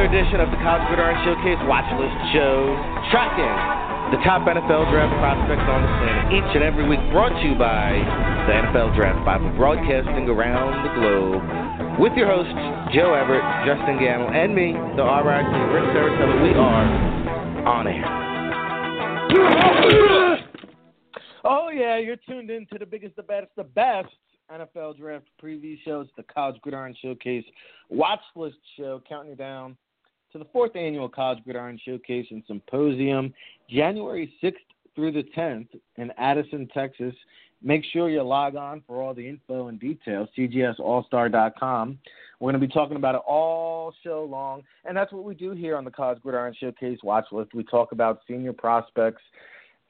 another edition of the College Gridiron Showcase. Watch List Show, tracking the top NFL draft prospects on the planet each and every week, brought to you by the NFL Draft Bible, broadcasting around the globe with your hosts, Joe Everett, Justen Gammel, and me, the RIC, Rick Saratella. We are on air. Oh, yeah, you're tuned in to the biggest, the best, the best NFL Draft preview shows, the College Gridiron Showcase Watch List Show, counting you down to the fourth annual College Gridiron Showcase and Symposium, January 6th through the 10th in Addison, Texas. Make sure you log on for all the info and details, cgsallstar.com. We're going to be talking about it all show long, and that's what we do here on the College Gridiron Showcase Watch List. We talk about senior prospects,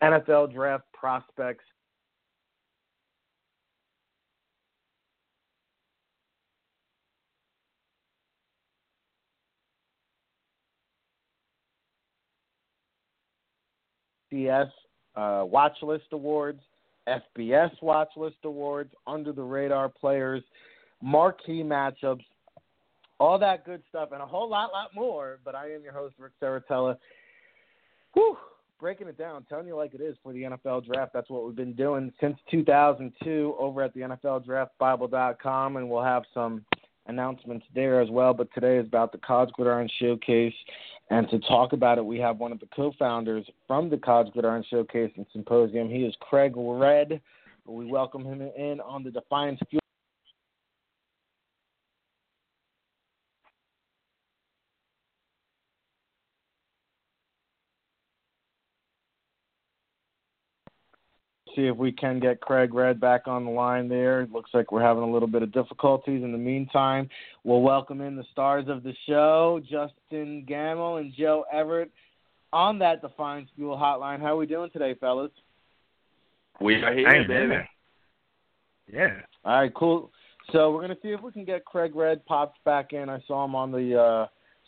NFL draft prospects, CS uh, Watch List Awards, FBS Watch List Awards, Under the Radar Players, marquee matchups, all that good stuff, and a whole lot, lot more. But I am your host, Ric Serritella. Whew, breaking it down, telling you like it is for the NFL Draft. That's what we've been doing since 2002 over at the NFLDraftBible.com, and we'll have some announcements there as well. But today is about the College Showcase. And to talk about it, we have one of the co founders from the College Showcase and Symposium. He is Craig Redd. We welcome him in on the Defiance Fuel. See if we can get Craig Redd back on the line there. It looks like we're having a little bit of difficulties. In the meantime, we'll welcome in the stars of the show, Justen Gammel and Joe Everett, on that Defiance Fuel hotline. How are we doing today, fellas? We are here, baby. Yeah. All right, cool. So we're gonna see if we can get Craig Redd popped back in. I saw him on the uh,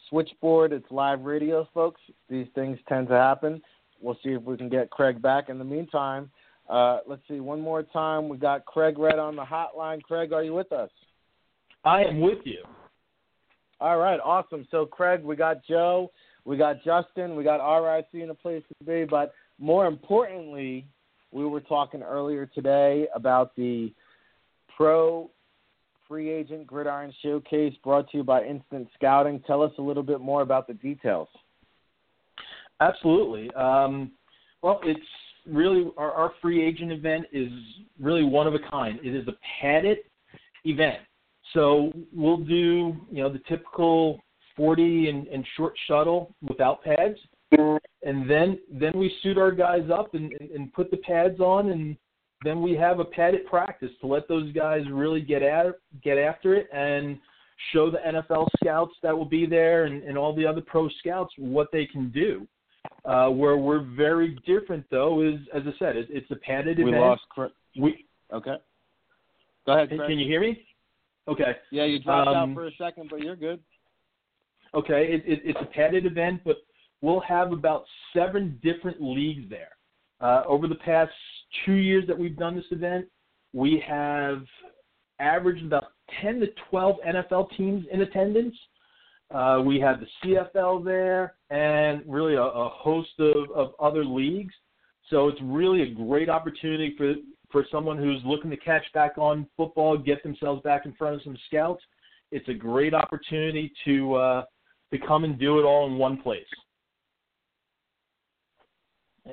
switchboard. It's live radio, folks. These things tend to happen. We'll see if we can get Craig back. In the meantime, uh, let's see, one more time. We got Craig Redd on the hotline. Craig, are you with us? I am with you. All right, awesome. So, Craig, we got Joe, we got Justin, we got RIC in a place to be, but more importantly, we were talking earlier today about the Pro Free Agent Gridiron Showcase brought to you by Instant Scouting. Tell us a little bit more about the details. Absolutely. Um, well, it's really our, our free agent event is really one of a kind. It is a padded event. So we'll do, you know, the typical 40 and, and short shuttle without pads, and then then we suit our guys up and, and, and put the pads on, and then we have a padded practice to let those guys really get at get after it and show the NFL scouts that will be there and, and all the other pro scouts what they can do. Uh, where we're very different, though, is as I said, it, it's a padded we event. lost. we okay. Go ahead. Can, can you hear me? Okay. Yeah, you dropped Um, out for a second, but you're good. Okay, it, it, it's a padded event, but we'll have about seven different leagues there. Uh, over the past two years that we've done this event, we have averaged about 10 to 12 NFL teams in attendance. Uh, we have the CFL there and really a, a host of, of other leagues. So it's really a great opportunity for, for someone who's looking to catch back on football, get themselves back in front of some scouts. It's a great opportunity to uh, to come and do it all in one place.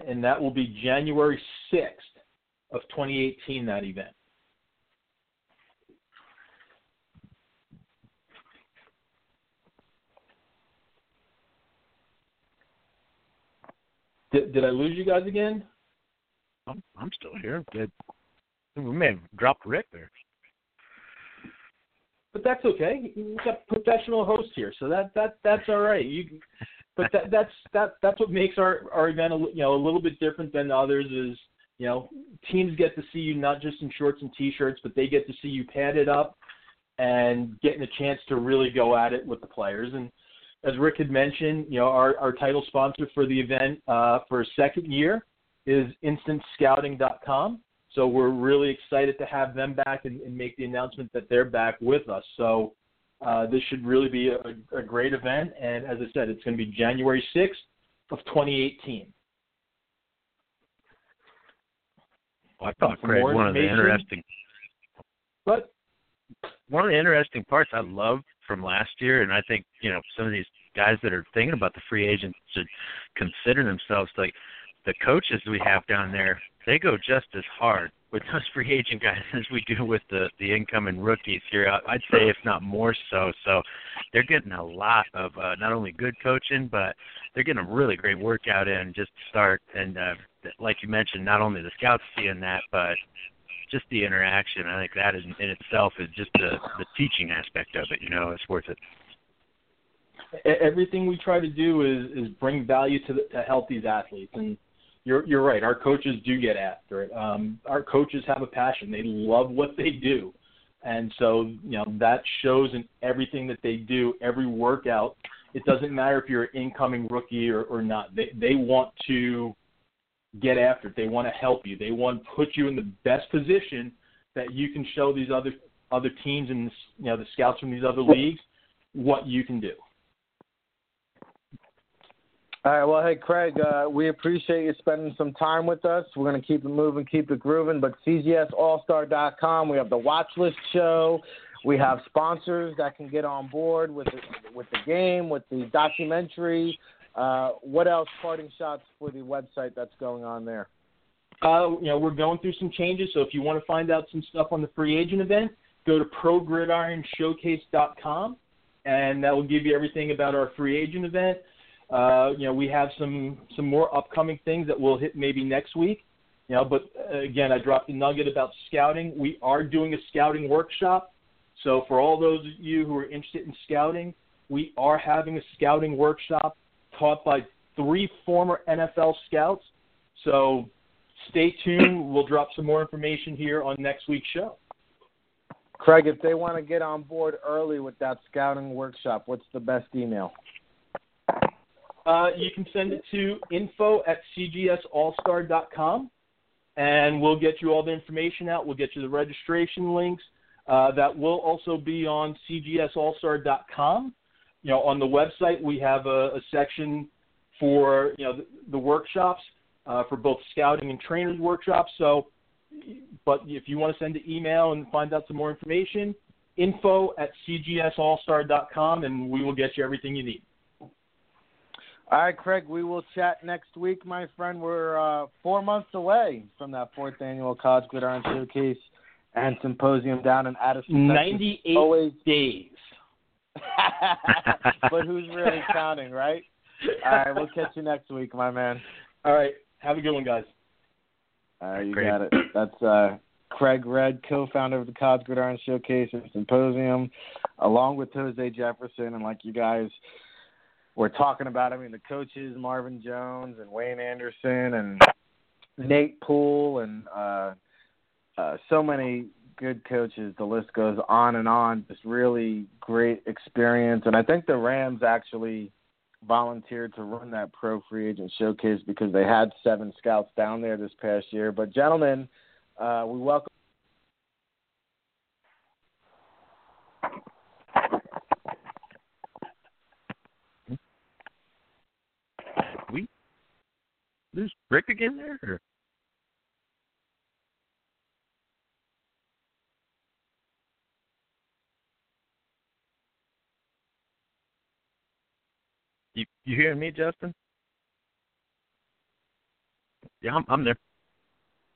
And that will be January 6th of 2018, that event. Did, did I lose you guys again? I'm, I'm still here. Good. We may have dropped Rick there. But that's okay. We've got professional hosts here, so that that that's all right. You, but that that's that that's what makes our our event a, you know a little bit different than others. Is you know teams get to see you not just in shorts and t-shirts, but they get to see you padded up and getting a chance to really go at it with the players. And as Rick had mentioned, you know our our title sponsor for the event uh, for a second year is InstantScouting.com. So we're really excited to have them back and, and make the announcement that they're back with us. So Uh, this should really be a, a great event, and as I said, it's going to be January 6th of 2018. Well, I thought, Craig, one of the interesting. But one of the interesting parts I love from last year, and I think you know some of these guys that are thinking about the free agents should consider themselves like the coaches we have down there. They go just as hard with those free agent guys as we do with the the incoming rookies here. I'd say if not more so. So they're getting a lot of uh, not only good coaching, but they're getting a really great workout in just to start. And uh, like you mentioned, not only the scouts seeing that, but just the interaction. I think that is in itself is just the the teaching aspect of it. You know, it's worth it. Everything we try to do is is bring value to, the, to help these athletes, and you're you're right. Our coaches do get after it. Um, our coaches have a passion. They love what they do, and so you know that shows in everything that they do. Every workout. It doesn't matter if you're an incoming rookie or, or not. They they want to get after it. They want to help you. They want to put you in the best position that you can show these other other teams and you know the scouts from these other leagues what you can do. All right. Well, hey, Craig, uh, we appreciate you spending some time with us. We're going to keep it moving, keep it grooving. But CGSAllstar.com, we have the watch list show. We have sponsors that can get on board with the, with the game, with the documentary. Uh, what else? Parting shots for the website that's going on there. Uh, you know, we're going through some changes. So if you want to find out some stuff on the free agent event, go to ProGridironShowcase.com, and that will give you everything about our free agent event. Uh, you know, we have some some more upcoming things that we'll hit maybe next week. You know, but uh, again, I dropped the nugget about scouting. We are doing a scouting workshop. So for all those of you who are interested in scouting, we are having a scouting workshop taught by three former NFL scouts. So stay tuned. We'll drop some more information here on next week's show. Craig, if they want to get on board early with that scouting workshop, what's the best email? Uh, you can send it to info at cgsallstar.com, and we'll get you all the information out. We'll get you the registration links. Uh, that will also be on cgsallstar.com. You know, on the website we have a, a section for you know the, the workshops uh, for both scouting and trainers workshops. So, but if you want to send an email and find out some more information, info at cgsallstar.com, and we will get you everything you need. All right, Craig, we will chat next week, my friend. We're uh, four months away from that fourth annual College Gridiron Showcase and Symposium down in Addison. 98 Always... days. but who's really counting, right? All right, we'll catch you next week, my man. All right, have a good one, guys. All right, you Great. got it. That's uh, Craig Redd, co-founder of the College Gridiron Showcase and Symposium, along with Jose Jefferson, and like you guys – we're talking about. I mean, the coaches Marvin Jones and Wayne Anderson and Nate Poole and uh, uh, so many good coaches. The list goes on and on. Just really great experience, and I think the Rams actually volunteered to run that pro free agent showcase because they had seven scouts down there this past year. But gentlemen, uh, we welcome We lose Rick again there? Or? You you hearing me, Justin? Yeah, I'm I'm there.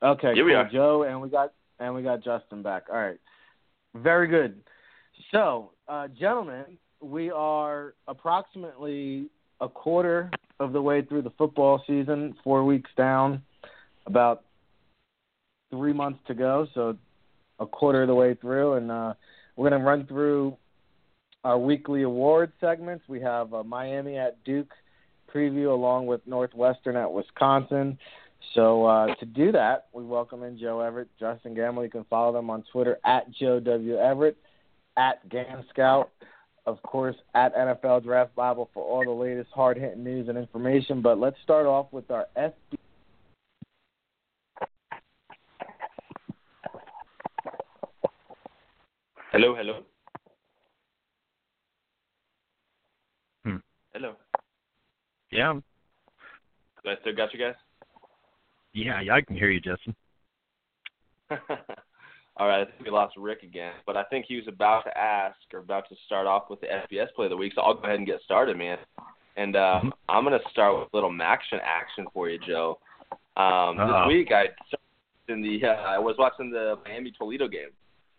Okay, Here cool. we are. Joe, and we got and we got Justin back. All right, very good. So, uh, gentlemen, we are approximately a quarter of the way through the football season, four weeks down, about three months to go, so a quarter of the way through, and uh, we're going to run through our weekly award segments. We have uh, Miami at Duke preview along with Northwestern at Wisconsin. So uh, to do that, we welcome in Joe Everett, Justen Gammel. You can follow them on Twitter at Joe W Everett, at Gam Scout of course, at NFL Draft Bible for all the latest hard hitting news and information. But let's start off with our FB. Hello, hello. Yeah. Do I still got you guys? Yeah, I can hear you, Justin. All right, I think we lost Rick again, but I think he was about to ask or about to start off with the FBS play of the week, so I'll go ahead and get started, man. And uh, mm-hmm. I'm going to start with a little action action for you, Joe. Um, this week I in the uh, I was watching the Miami Toledo game,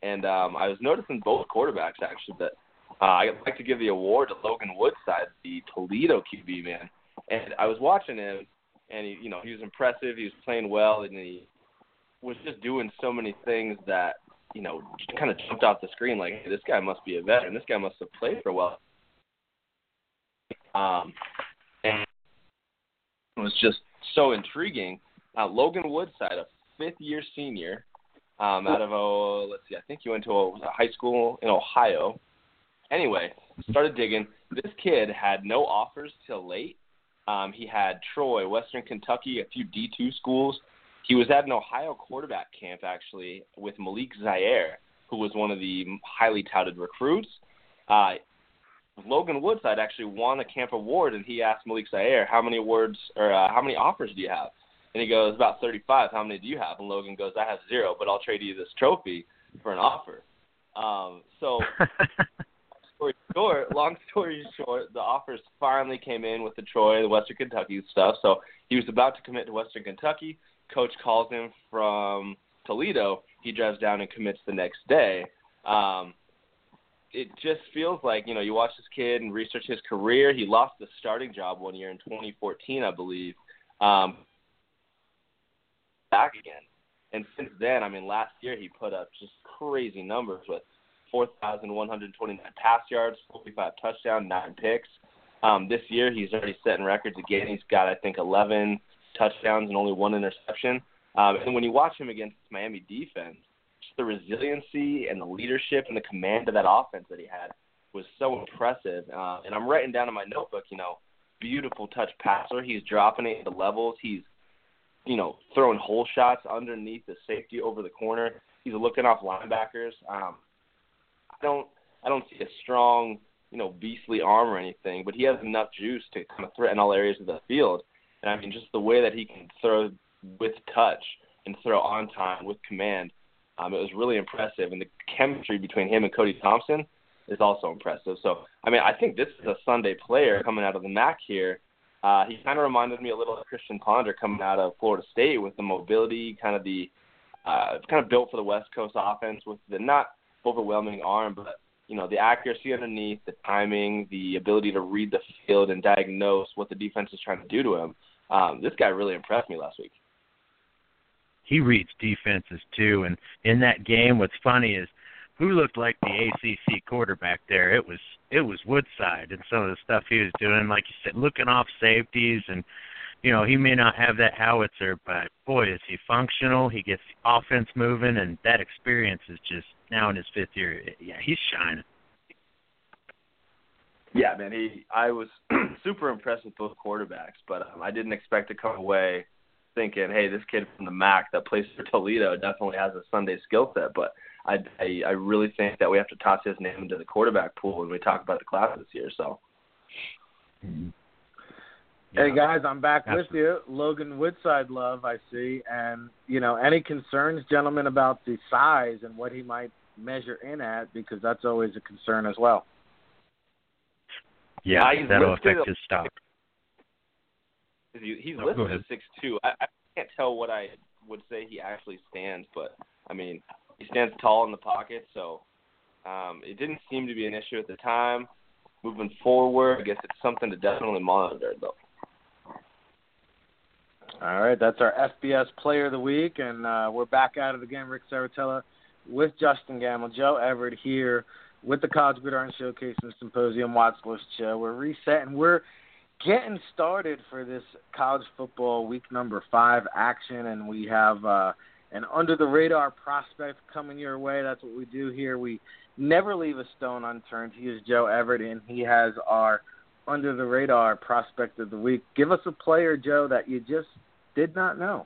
and um, I was noticing both quarterbacks actually that uh, I'd like to give the award to Logan Woodside, the Toledo QB man. And I was watching him, and he, you know, he was impressive. He was playing well, and he was just doing so many things that you know kind of jumped off the screen. Like, hey, this guy must be a veteran. This guy must have played for a while. Um, and it was just so intriguing. Uh, Logan Woodside, a fifth-year senior, um, out of oh, let's see, I think he went to a, a high school in Ohio. Anyway, started digging. This kid had no offers till late. Um, he had Troy, Western Kentucky, a few D2 schools. He was at an Ohio quarterback camp actually with Malik Zaire, who was one of the highly touted recruits. Uh, Logan Woodside actually won a camp award, and he asked Malik Zaire, "How many awards or uh, how many offers do you have?" And he goes, "About 35. How many do you have?" And Logan goes, "I have zero, but I'll trade you this trophy for an offer." Um, so story short, long story short, the offers finally came in with the Troy, the Western Kentucky stuff. So he was about to commit to Western Kentucky. Coach calls him from Toledo. He drives down and commits the next day. Um, it just feels like you know you watch this kid and research his career. He lost the starting job one year in 2014, I believe. Um, back again, and since then, I mean, last year he put up just crazy numbers with 4,129 pass yards, 45 touchdowns, nine picks. Um, this year, he's already setting records again. He's got, I think, 11 touchdowns and only one interception. Um, and when you watch him against Miami defense, just the resiliency and the leadership and the command of that offense that he had was so impressive. Uh, and I'm writing down in my notebook, you know, beautiful touch passer. He's dropping it the levels. He's, you know, throwing hole shots underneath the safety over the corner. He's looking off linebackers. Um, I don't I don't see a strong, you know, beastly arm or anything, but he has enough juice to kind of threaten all areas of the field. And I mean, just the way that he can throw with touch and throw on time with command, um, it was really impressive. And the chemistry between him and Cody Thompson is also impressive. So, I mean, I think this is a Sunday player coming out of the MAC here. Uh, he kind of reminded me a little of Christian Ponder coming out of Florida State with the mobility, kind of the uh, kind of built for the West Coast offense with the not overwhelming arm, but you know the accuracy underneath, the timing, the ability to read the field and diagnose what the defense is trying to do to him. Um, this guy really impressed me last week. He reads defenses too, and in that game, what's funny is who looked like the ACC quarterback there. It was it was Woodside and some of the stuff he was doing, like you said, looking off safeties and you know, he may not have that howitzer, but boy, is he functional. He gets the offense moving, and that experience is just now in his fifth year. Yeah, he's shining. Yeah, man. He, I was super impressed with both quarterbacks, but um, I didn't expect to come away thinking, hey, this kid from the MAC that plays for Toledo definitely has a Sunday skill set. But I, I, I really think that we have to toss his name into the quarterback pool when we talk about the class this year. So. Mm-hmm. Hey guys, I'm back Absolutely. with you. Logan Woodside love, I see. And, you know, any concerns, gentlemen, about the size and what he might measure in at because that's always a concern as well. Yeah, uh, that'll affect his stock. He's oh, listed at six two. I, I can't tell what I would say he actually stands, but I mean, he stands tall in the pocket, so um, it didn't seem to be an issue at the time. Moving forward, I guess it's something to definitely monitor, though. All right, that's our FBS Player of the Week, and uh, we're back at it again. Ric Serritella with Justen Gammel, Joe Everett here with the College Gridiron Showcase and Symposium Watch List Show. We're resetting. We're getting started for this college football week number five action, and we have uh, an under the radar prospect coming your way. That's what we do here. We never leave a stone unturned. He is Joe Everett, and he has our under the radar prospect of the week. Give us a player, Joe, that you just did not know.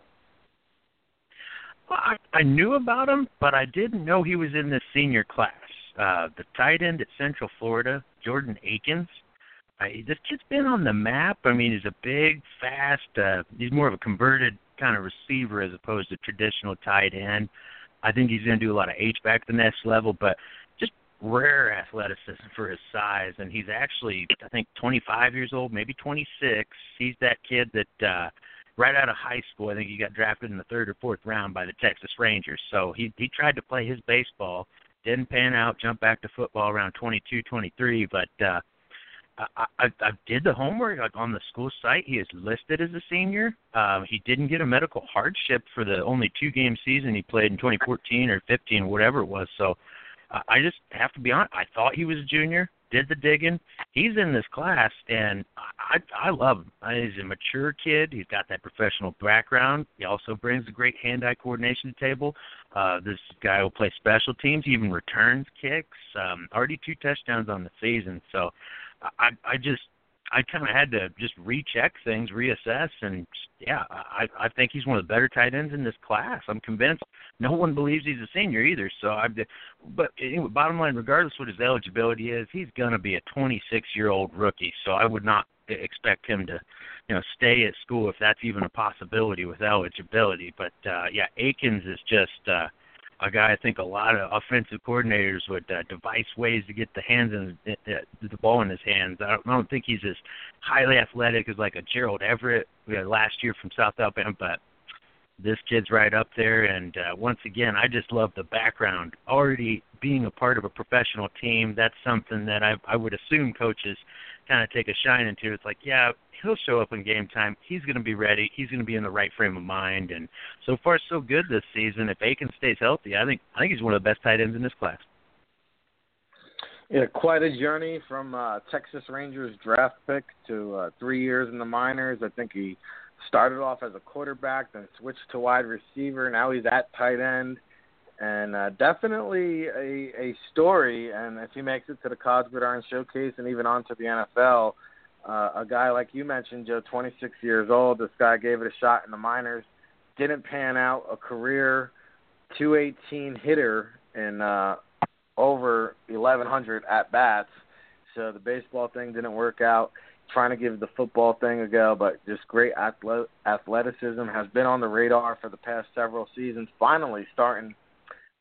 Well, I, I knew about him, but I didn't know he was in this senior class. Uh, the tight end at Central Florida, Jordan Akins. I, this kid's been on the map. I mean, he's a big, fast. Uh, he's more of a converted kind of receiver as opposed to traditional tight end. I think he's going to do a lot of H back the next level, but rare athleticism for his size. And he's actually, I think, 25 years old, maybe 26. He's that kid that uh, right out of high school, I think he got drafted in the third or fourth round by the Texas Rangers. So he he tried to play his baseball, didn't pan out, jumped back to football around 22, 23, but. uh I, I, I did the homework like on the school site. He is listed as a senior. Um, he didn't get a medical hardship for the only two game season he played in 2014 or 15 whatever it was. So I just have to be honest. I thought he was a junior. Did the digging. He's in this class, and I I love him. He's a mature kid. He's got that professional background. He also brings a great hand-eye coordination to table. Uh, this guy will play special teams. He even returns kicks. Um, already two touchdowns on the season. So I I just I kind of had to just recheck things, reassess, and yeah, I I think he's one of the better tight ends in this class. I'm convinced. No one believes he's a senior either. So I, but anyway, bottom line, regardless what his eligibility is, he's going to be a 26 year old rookie. So I would not expect him to, you know, stay at school if that's even a possibility with eligibility. But uh yeah, Akins is just. uh a guy I think a lot of offensive coordinators would uh, devise ways to get the hands in uh, the ball in his hands. I don't, I don't think he's as highly athletic as like a Gerald Everett we had last year from South Alabama, but this kid's right up there. And uh, once again, I just love the background. Already being a part of a professional team, that's something that I, I would assume coaches kind of take a shine into. It's like, yeah, he'll show up in game time. He's going to be ready. He's going to be in the right frame of mind. And so far, so good this season. If Aiken stays healthy, I think I think he's one of the best tight ends in this class. Yeah, quite a journey from uh, Texas Rangers draft pick to uh, three years in the minors. I think he started off as a quarterback, then switched to wide receiver. Now he's at tight end, and uh, definitely a a story. And if he makes it to the College Gridiron Showcase and even onto the NFL, uh, a guy like you mentioned, Joe, 26 years old. This guy gave it a shot in the minors, didn't pan out. A career 218 hitter in uh, over 1,100 at bats. So the baseball thing didn't work out. Trying to give the football thing a go, but just great athleticism has been on the radar for the past several seasons. Finally, starting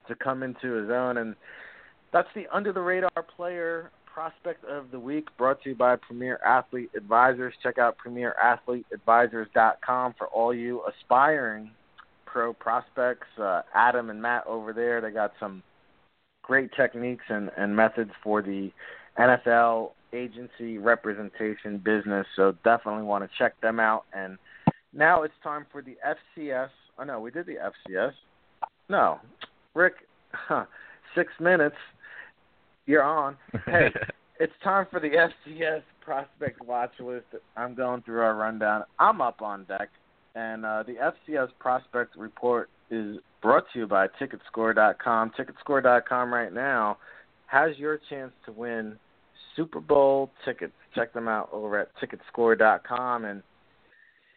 to come into his own, and that's the under the radar player Prospect of the Week brought to you by Premier Athlete Advisors. Check out premierathleteadvisors.com for all you aspiring pro prospects. Uh, Adam and Matt over there, they got some great techniques and, and methods for the NFL agency representation business. So definitely want to check them out. And now it's time for the FCS. Oh, no, we did the FCS. No, Rick, huh, six minutes you're on. Hey, it's time for the FCS prospect watch list. I'm going through our rundown. I'm up on deck, and uh, the FCS prospect report is brought to you by Ticketscore.com. Ticketscore.com right now has your chance to win Super Bowl tickets. Check them out over at Ticketscore.com. And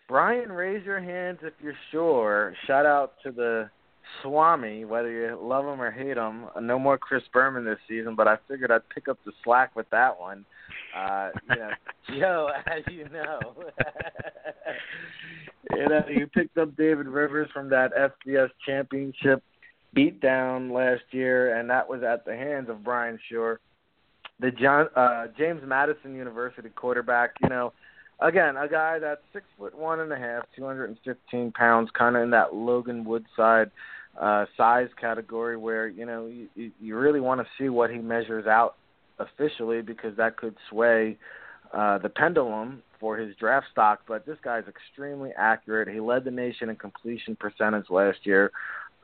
Brian, raise your hands if you're sure. Shout out to the Swami, whether you love him or hate him. No more Chris Berman this season, but I figured I'd pick up the slack with that one. Uh, you know, Joe, as you know, you know, you picked up David Rivers from that FCS championship beatdown last year, and that was at the hands of Bryan Schor, the John uh, James Madison University quarterback. You know, again, a guy that's six foot one and a half, two hundred and fifteen pounds, kind of in that Logan Woodside uh, size category, where you know you, you really want to see what he measures out officially because that could sway uh, the pendulum for his draft stock. But this guy's extremely accurate. He led the nation in completion percentage last year.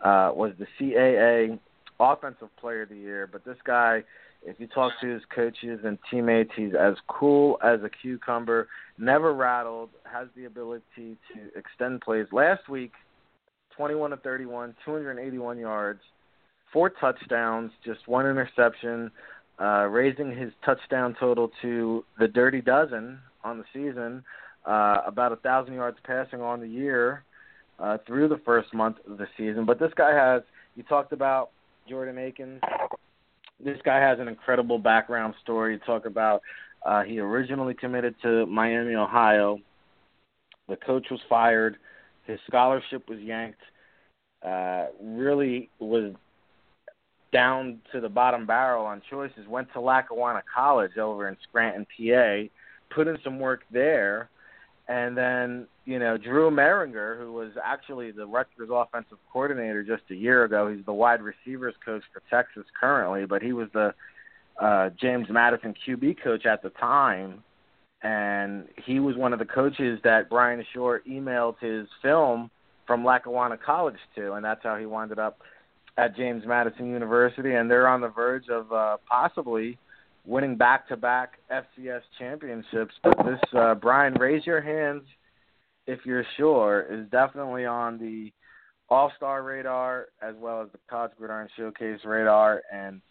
Uh, was the CAA Offensive Player of the Year. But this guy if you talk to his coaches and teammates, he's as cool as a cucumber, never rattled, has the ability to extend plays. Last week, 21 to 31, 281 yards, four touchdowns, just one interception, uh, raising his touchdown total to the dirty dozen on the season, uh, about a thousand yards passing on the year uh, through the first month of the season. But this guy has. You talked about Jordan Akins this guy has an incredible background story. You talk about Uh, he originally committed to Miami, Ohio. The coach was fired. His scholarship was yanked. Uh, really was down to the bottom barrel on choices. Went to Lackawanna College over in Scranton, PA. Put in some work there, and then you know Drew Mehringer, who was actually the Rutgers offensive coordinator just a year ago. He's the wide receivers coach for Texas currently, but he was the uh, James Madison QB coach at the time, and he was one of the coaches that Bryan Schor emailed his film from Lackawanna College to, and that's how he wound up at James Madison University. And they're on the verge of uh, possibly winning back-to-back FCS championships. But this, uh, Brian, raise your hands if you're sure, is definitely on the All-Star radar as well as the College Gridiron Showcase radar, and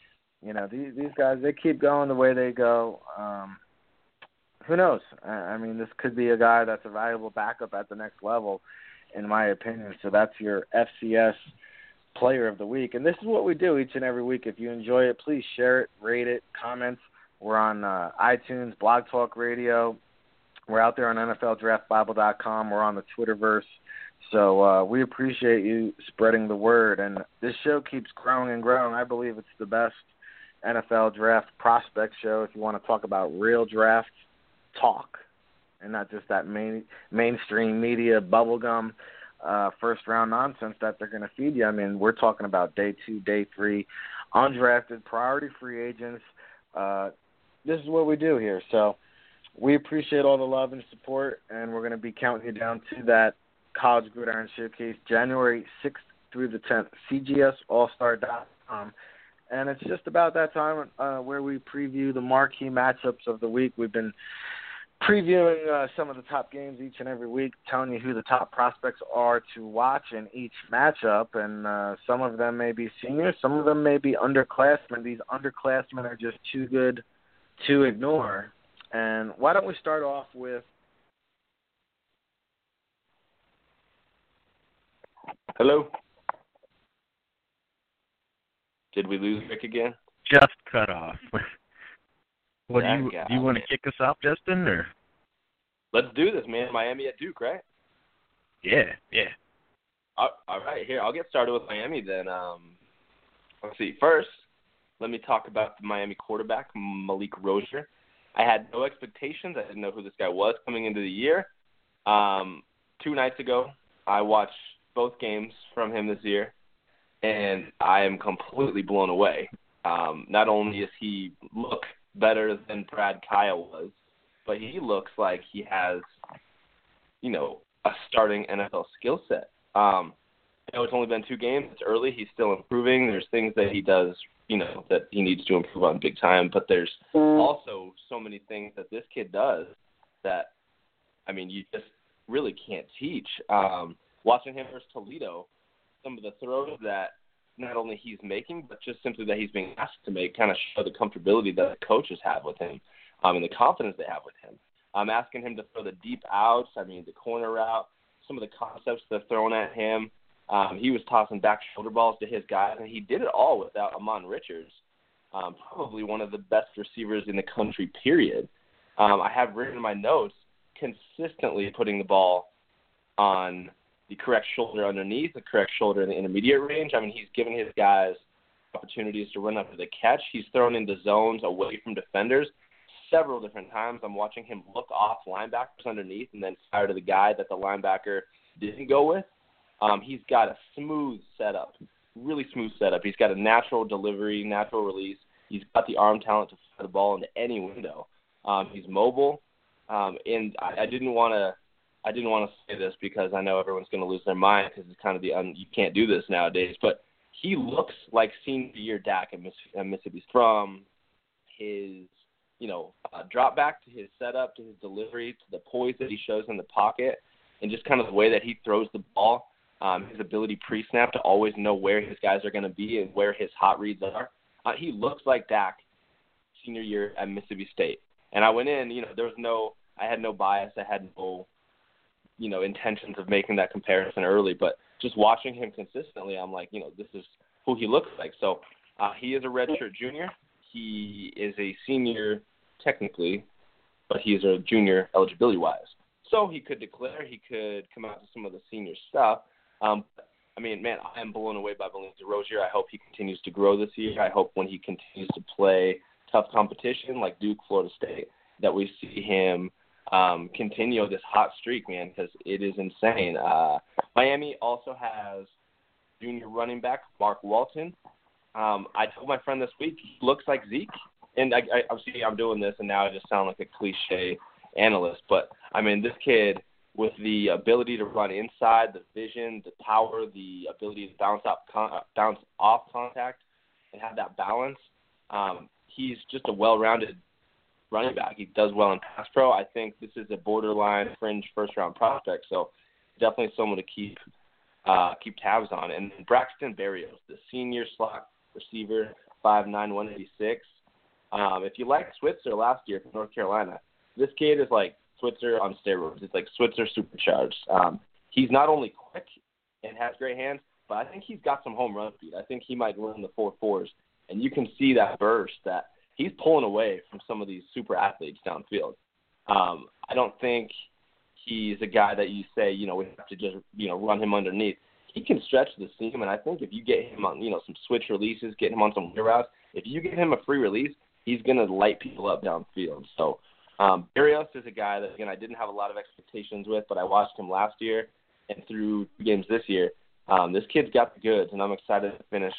you know these these guys they keep going the way they go. Um, who knows? I mean, this could be a guy that's a valuable backup at the next level, in my opinion. So that's your FCS player of the week. And this is what we do each and every week. If you enjoy it, please share it, rate it, comments. We're on uh, iTunes, Blog Talk Radio. We're out there on NFLDraftBible.com. We're on the Twitterverse. So uh, we appreciate you spreading the word. And this show keeps growing and growing. I believe it's the best NFL draft prospect show if you want to talk about real draft talk and not just that main mainstream media bubblegum uh, first round nonsense that they're going to feed you. I mean, we're talking about day two, day three, undrafted, priority free agents. Uh, this is what we do here. So we appreciate all the love and support, and we're going to be counting you down to that College Gridiron Showcase, January 6th through the 10th, cgsallstar.com. And it's just about that time uh, where we preview the marquee matchups of the week. We've been previewing uh, some of the top games each and every week, telling you who the top prospects are to watch in each matchup. And uh, some of them may be seniors, some of them may be underclassmen. These underclassmen are just too good to ignore. And why don't we start off with Hello. Did we lose Rick again? Just cut off. What do you do? You want to kick us off, Justin, or? Let's do this, man. Miami at Duke, right? Yeah, yeah. All, all right, here I'll get started with Miami then. Um, let's see. First, let me talk about the Miami quarterback Malik Rosier. I had no expectations. I didn't know who this guy was coming into the year. Um, two nights ago, I watched both games from him this year, and I am completely blown away. Um, not only does he look better than Brad Kaaya was, but he looks like he has, you know, a starting NFL skill set. Um, I know it's only been two games. It's early. He's still improving. There's things that he does, you know, that he needs to improve on big time. But there's also so many things that this kid does that, I mean, you just really can't teach. Um, watching him versus Toledo, some of the throws that not only he's making, but just simply that he's being asked to make, kind of show the comfortability that the coaches have with him, um, and the confidence they have with him. I'm asking him to throw the deep outs. I mean, the corner route, some of the concepts they're throwing at him. Um, he was tossing back shoulder balls to his guys, and he did it all without Ahmmon Richards, um, probably one of the best receivers in the country. Period. Um, I have written in my notes consistently putting the ball on the correct shoulder underneath, the correct shoulder in the intermediate range. I mean, he's given his guys opportunities to run up to the catch. He's thrown into zones away from defenders several different times. I'm watching him look off linebackers underneath and then fire to the guy that the linebacker didn't go with. Um, he's got a smooth setup, really smooth setup. He's got a natural delivery, natural release. He's got the arm talent to fire the ball into any window. Um, he's mobile, um, and I, I didn't want to I didn't want to say this because I know everyone's going to lose their mind because it's kind of the un, you can't do this nowadays. But he looks like senior year Dak at, Miss, at Mississippi from his you know uh, drop back to his setup to his delivery to the poise that he shows in the pocket and just kind of the way that he throws the ball. Um, his ability pre-snap to always know where his guys are going to be and where his hot reads are. Uh, he looks like Dak senior year at Mississippi State. And I went in, you know, there was no, I had no bias, I had no you know intentions of making that comparison early, but just watching him consistently, I'm like, you know, this is who he looks like. So uh, he is a redshirt junior. He is a senior technically but he's a junior eligibility wise. So he could declare, he could come out to some of the senior stuff. Um, I mean, man, I am blown away by Valentin Rosier. I hope he continues to grow this year. I hope when he continues to play tough competition like Duke, Florida State, that we see him um, continue this hot streak, man, because it is insane. Uh, Miami also has junior running back Mark Walton. Um, I told my friend this week he looks like Zeke, and I, I, obviously I'm doing this, and now I just sound like a cliche analyst, but I mean this kid with the ability to run inside, the vision, the power, the ability to bounce off con- bounce off contact, and have that balance. Um, he's just a well-rounded running back. He does well in pass pro. I think this is a borderline fringe first-round prospect, so definitely someone to keep uh, keep tabs on. And Braxton Berrios, the senior slot receiver, five nine one eighty six. Um, if you like Switzer last year from North Carolina, this kid is like Switzer on steroids. It's like Switzer supercharged. Um, he's not only quick and has great hands, but I think he's got some home run speed. I think he might run the four fours, and you can see that burst that he's pulling away from some of these super athletes downfield. Um, I don't think he's a guy that you say, you know, we have to just, you know, run him underneath. He can stretch the seam, and I think if you get him on, you know, some switch releases, get him on some routes, if you give him a free release, he's going to light people up downfield. So um, Berrios is a guy that again I didn't have a lot of expectations with, but I watched him last year and through games this year. Um, this kid's got the goods, and I'm excited to finish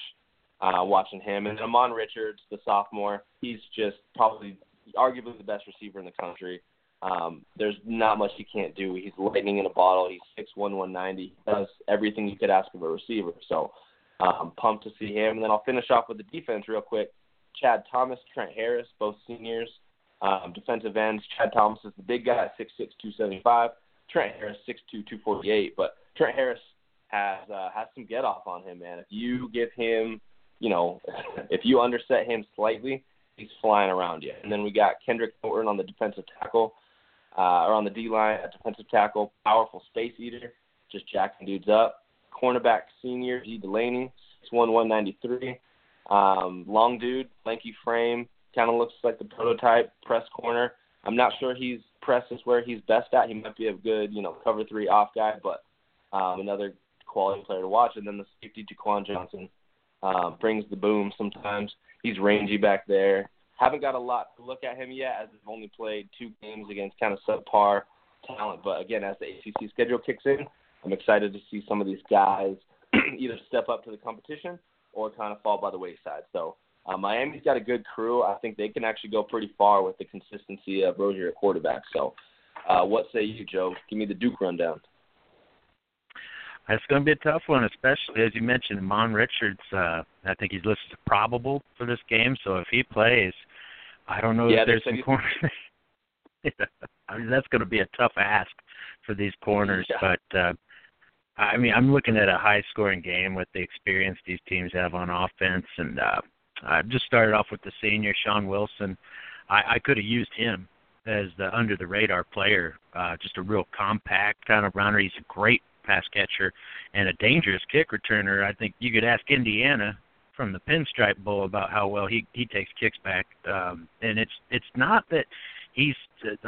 uh, watching him. And Ahmmon Richards, the sophomore, he's just probably arguably the best receiver in the country. Um, there's not much he can't do. He's lightning in a bottle. He's six one, one ninety. Does everything you could ask of a receiver. So um, pumped to see him. And then I'll finish off with the defense real quick. Chad Thomas, Trent Harris, both seniors. Um, defensive ends, Chad Thomas is the big guy at 6'6", 275. Trent Harris, 6'2", 248. But Trent Harris has uh, has some get off on him, man. If you give him, you know, if you underset him slightly, he's flying around you. And then we got Kendrick Norton on the defensive tackle, uh, or on the D line at defensive tackle, powerful space eater, just jacking dudes up. Cornerback senior Dee Delaney, 6'1", 193. Um, long dude, lanky frame, kind of looks like the prototype press corner. I'm not sure he's press is where he's best at. He might be a good, you know, cover three off guy, but um, another quality player to watch. And then the safety Jaquan Johnson uh, brings the boom sometimes. He's rangy back there. Haven't got a lot to look at him yet, as I've only played two games against kind of subpar talent. But again, as the ACC schedule kicks in, I'm excited to see some of these guys either step up to the competition or kind of fall by the wayside. So uh, Miami's got a good crew. I think they can actually go pretty far with the consistency of Rosier at quarterback. So, uh, what say you, Joe? Give me the Duke rundown. It's going to be a tough one, especially as you mentioned, Mon Richards. Uh, I think he's listed as probable for this game. So if he plays, I don't know yeah, if there's some corners. I mean, that's going to be a tough ask for these corners. Yeah. But uh, I mean, I'm looking at a high-scoring game with the experience these teams have on offense, and uh, I just started off with the senior Shaun Wilson. I, I could have used him as the under the radar player, uh, just a real compact kind of runner. He's a great pass catcher and a dangerous kick returner. I think you could ask Indiana from the Pinstripe Bowl about how well he he takes kicks back. Um, and it's it's not that he's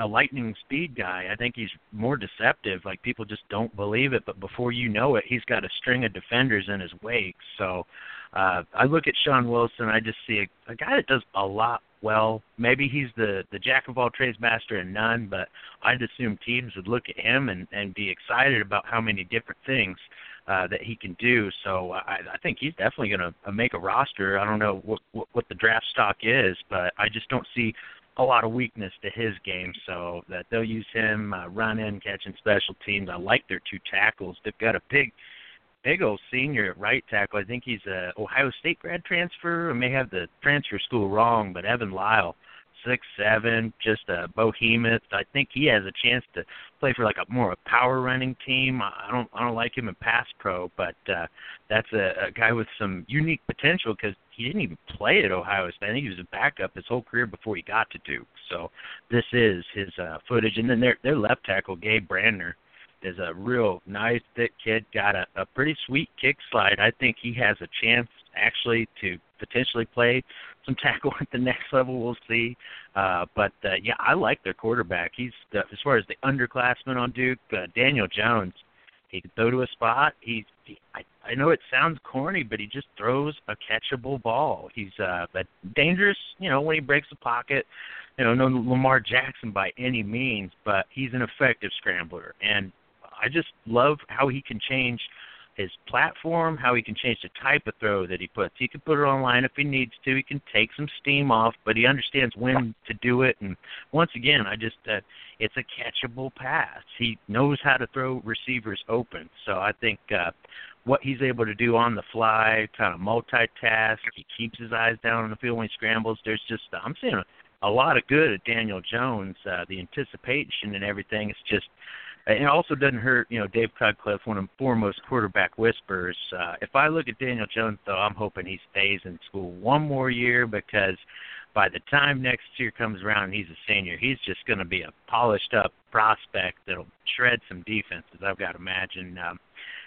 a lightning speed guy. I think he's more deceptive. Like people just don't believe it, but before you know it, he's got a string of defenders in his wake. So uh, I look at Shaun Wilson. I just see a, a guy that does a lot well. Maybe he's the the jack of all trades, master in none. But I'd assume teams would look at him and and be excited about how many different things uh, that he can do. So I, I think he's definitely going to uh, make a roster. I don't know what, what what the draft stock is, but I just don't see a lot of weakness to his game. So that they'll use him uh, running, catching special teams. I like their two tackles. They've got a big big old senior at right tackle. I think he's a Ohio State grad transfer. I may have the transfer school wrong, but Evan Lisle, six seven, just a behemoth. I think he has a chance to play for like a more a power running team. I don't I don't like him in pass pro, but uh, that's a, a guy with some unique potential because he didn't even play at Ohio State. I think he was a backup his whole career before he got to Duke. So this is his uh, footage, and then their their left tackle Gabe Brandner is a real nice thick kid. Got a, a pretty sweet kick slide. I think he has a chance actually to potentially play some tackle at the next level. We'll see. Uh, but uh, yeah, I like their quarterback. He's uh, as far as the underclassmen on Duke, uh, Daniel Jones. He can throw to a spot. He, he I, I know it sounds corny, but he just throws a catchable ball. He's uh, but dangerous, you know, when he breaks the pocket. You know, no Lamar Jackson by any means, but he's an effective scrambler, and I just love how he can change his platform, how he can change the type of throw that he puts. He can put it online if he needs to. He can take some steam off, but he understands when to do it. And once again, I just uh, it's a catchable pass. He knows how to throw receivers open. So I think uh, what he's able to do on the fly, kind of multitask. He keeps his eyes down on the field when he scrambles. There's just I'm seeing a, a lot of good at Daniel Jones. Uh, the anticipation and everything. It's just it also doesn't hurt, you know, Dave Cutcliffe, one of the foremost quarterback whisperers. Uh, if I look at Daniel Jones, though, I'm hoping he stays in school one more year because by the time next year comes around and he's a senior, he's just going to be a polished up prospect that'll shred some defenses, I've got to imagine. Um,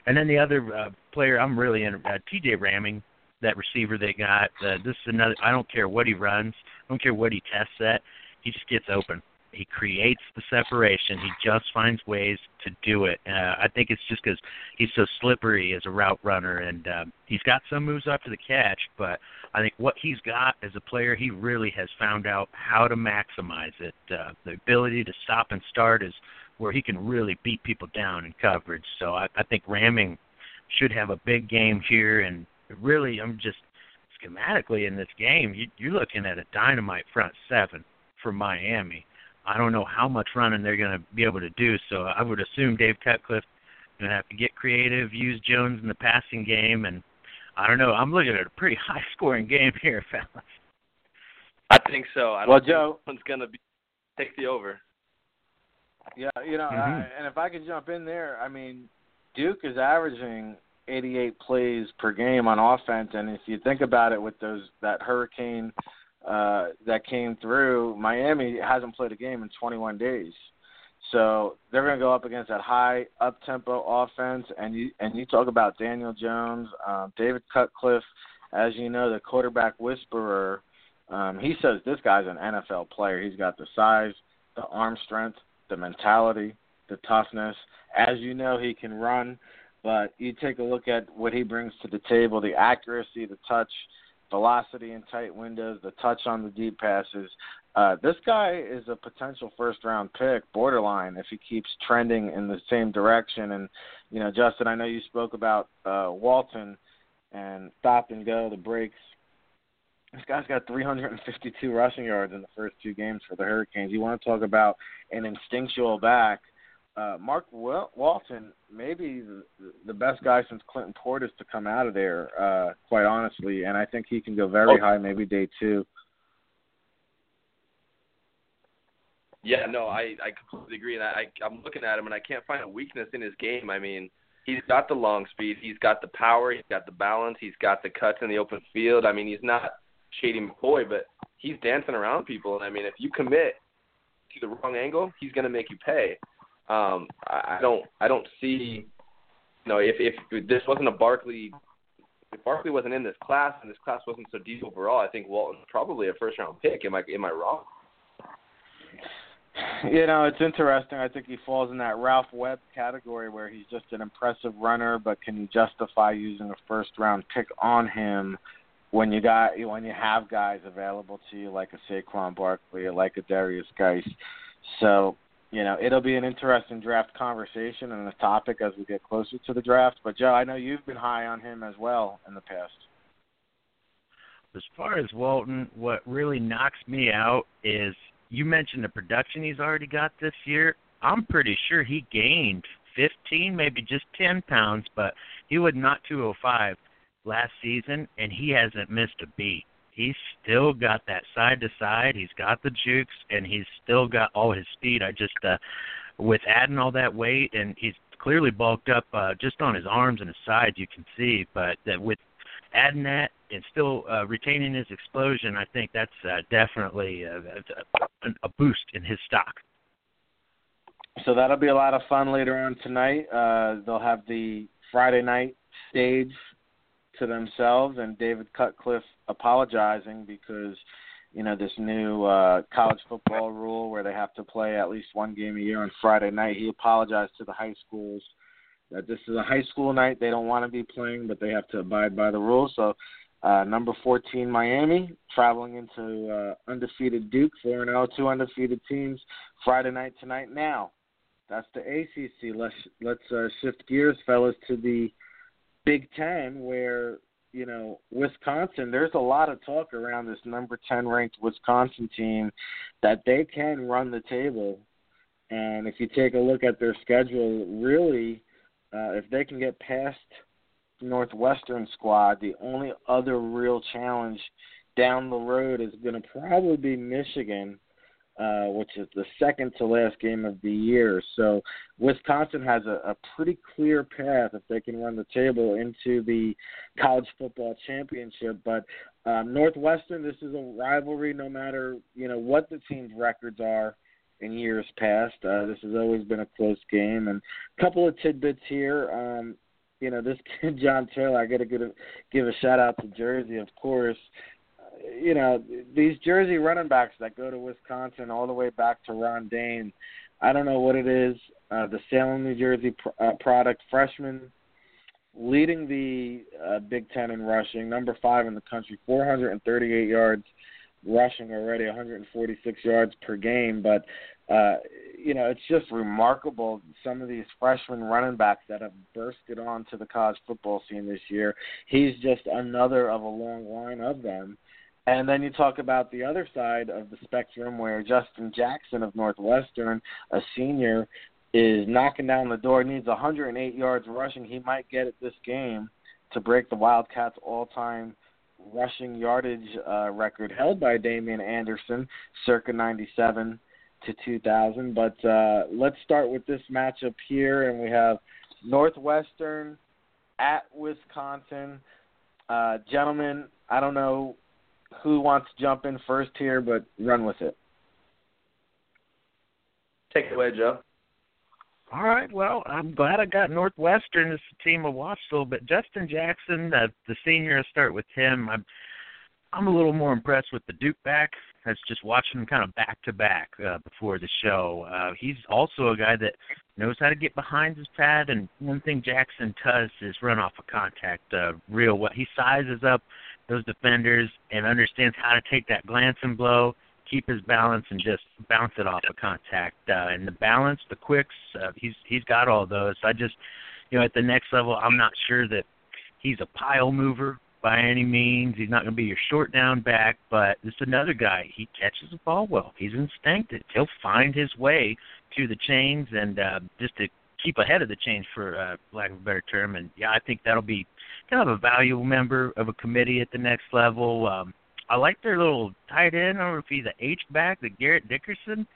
and then the other uh, player I'm really in, uh, TJ Rahming, that receiver they got. Uh, this is another. I don't care what he runs. I don't care what he tests at. He just gets open. He creates the separation. He just finds ways to do it. Uh, I think it's just because he's so slippery as a route runner, and um, he's got some moves after the catch. But I think what he's got as a player, he really has found out how to maximize it. Uh, the ability to stop and start is where he can really beat people down in coverage. So I, I think Rahming should have a big game here, and really, I'm just schematically in this game, you, you're looking at a dynamite front seven for Miami. I don't know how much running they're going to be able to do. So I would assume Dave Cutcliffe going to have to get creative, use Jones in the passing game, and I don't know. I'm looking at a pretty high scoring game here, fellas. I think so. I don't well, think Joe, one's going to be take the over. Yeah, you know, mm-hmm. I, and if I could jump in there, I mean, Duke is averaging 88 plays per game on offense, and if you think about it, with those that hurricane uh, that came through, Miami hasn't played a game in 21 days. So they're going to go up against that high up tempo offense, and you and you talk about Daniel Jones, um, David Cutcliffe, as you know, the quarterback whisperer. Um, he says this guy's an NFL player. He's got the size, the arm strength, the mentality, the toughness. As you know, he can run, but you take a look at what he brings to the table: the accuracy, the touch velocity in tight windows, the touch on the deep passes. Uh, this guy is a potential first round pick, borderline, if he keeps trending in the same direction. And, you know, Justen, I know you spoke about uh, Walton and stop and go, the breaks. This guy's got 352 rushing yards in the first two games for the Hurricanes. You want to talk about an instinctual back uh, Mark Walton, maybe the, the best guy since Clinton Portis to come out of there, uh, quite honestly, and I think he can go very oh. high, maybe day two. Yeah, no, I I completely agree, and I I'm looking at him and I can't find a weakness in his game. I mean, he's got the long speed, he's got the power, he's got the balance, he's got the cuts in the open field. I mean, he's not Shady McCoy, but he's dancing around people, and I mean, if you commit to the wrong angle, he's going to make you pay. Um, I, don't I don't see you know if if this wasn't a Barkley if Barkley wasn't in this class and this class wasn't so deep overall, I think Walton's probably a first round pick. Am I am I wrong? You know, it's interesting. I think he falls in that Ralph Webb category where he's just an impressive runner, but can you justify using a first round pick on him when you got when you have guys available to you like a Saquon Barkley or like a Derrius Guice? So you know, it'll be an interesting draft conversation and a topic as we get closer to the draft. But Joe, I know you've been high on him as well in the past. As far as Walton, what really knocks me out is you mentioned the production he's already got this year. I'm pretty sure he gained 15, maybe just 10 pounds, but he was not 205 last season, and he hasn't missed a beat he's still got that side to side. He's got the jukes, and he's still got all his speed. I just uh, with adding all that weight, and he's clearly bulked up uh, just on his arms and his sides. You can see, but that with adding that and still uh, retaining his explosion, I think that's uh, definitely a, a, a boost in his stock. So that'll be a lot of fun later on tonight. Uh, they'll have the Friday night stage to themselves, and David Cutcliffe apologizing because you know this new uh, college football rule where they have to play at least one game a year on Friday night. He apologized to the high schools that this is a high school night. They don't want to be playing, but they have to abide by the rules. So. Uh, number 14, Miami, traveling into uh, undefeated Duke, 4 0, two undefeated teams. Friday night tonight. Now, that's the ACC. Let's let's uh, shift gears, fellas, to the Big Ten, where you know Wisconsin. There's a lot of talk around this number ten ranked Wisconsin team that they can run the table, and if you take a look at their schedule, really, uh, if they can get past Northwestern squad, the only other real challenge down the road is going to probably be Michigan uh, which is the second to last game of the year. So Wisconsin has a, a pretty clear path if they can run the table into the college football championship. But um, Northwestern, this is a rivalry, no matter you know what the team's records are in years past. Uh, this has always been a close game. And a couple of tidbits here. Um, you know, this kid John Taylor, I got to give a, give a shout out to Jersey, of course you know, these Jersey running backs that go to Wisconsin all the way back to Ron Dayne. I don't know what it is. Uh, the Salem, New Jersey pr- uh, product freshman leading the uh, Big Ten in rushing, number five in the country, 438 yards rushing already, 146 yards per game. But uh, you know, it's just remarkable some of these freshman running backs that have bursted onto the college football scene this year. He's just another of a long line of them. And then you talk about the other side of the spectrum where Justin Jackson of Northwestern, a senior, is knocking down the door, needs 108 yards rushing. He might get it this game to break the Wildcats' all time rushing yardage uh, record held by Damien Anderson, circa 97 to 2000. But uh, let's start with this matchup here, and we have Northwestern at Wisconsin. Uh, gentlemen, I don't know who wants to jump in first here, but run with it. Take it away, Joe. All right. Well, I'm glad I got Northwestern as the team I watched a little bit. Justin Jackson, uh, the senior, I start with him. I'm I'm a little more impressed with the Duke back. That's just watching him kind of back to back uh, before the show. Uh, he's also a guy that knows how to get behind his pad, and one thing Jackson does is run off a of contact uh, real well. He sizes up those defenders and understands how to take that glance and blow, keep his balance, and just bounce it off of contact. Uh, and the balance, the quicks, uh, he's he's got all those. I just, you know, at the next level, I'm not sure that he's a pile mover by any means. He's not going to be your short down back, but this is another guy. He catches the ball well. He's instinctive. He'll find his way to the chains and uh, just to keep ahead of the chains, for uh, lack of a better term. And yeah, I think that'll be kind of a valuable member of a committee at the next level. Um, I like their little tight end. I don't know if he's an H back, the Garrett Dickerson.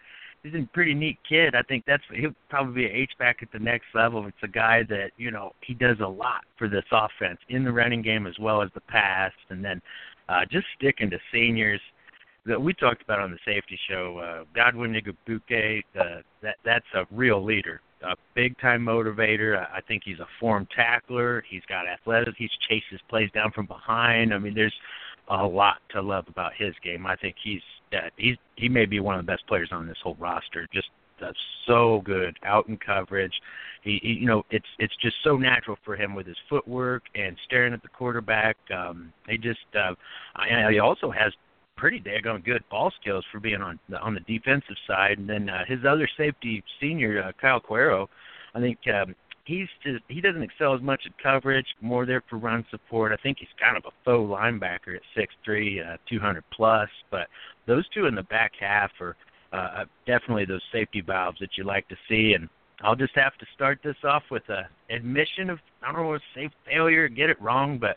He's a pretty neat kid. I think that's he'll probably be an H back at the next level. It's a guy that you know he does a lot for this offense in the running game as well as the pass, and then uh, just sticking to seniors that we talked about on the safety show. Uh, Godwin Igwebuike, uh, that that's a real leader a big time motivator. I think he's a form tackler. He's got athleticism. He chases plays down from behind. I mean, there's a lot to love about his game. I think he's uh, he's he may be one of the best players on this whole roster. Just uh, so good out in coverage. He, he, you know, it's it's just so natural for him with his footwork and staring at the quarterback. Um, he just, uh, and he also has pretty daggone good ball skills for being on the, on the defensive side. And then uh, his other safety, senior uh, Kyle Queiro, I think um, he's just he doesn't excel as much at coverage, more there for run support. I think he's kind of a faux linebacker at six uh, 200 plus. But those two in the back half are uh, definitely those safety valves that you like to see. And I'll just have to start this off with a admission of I don't know, say failure, get it wrong, but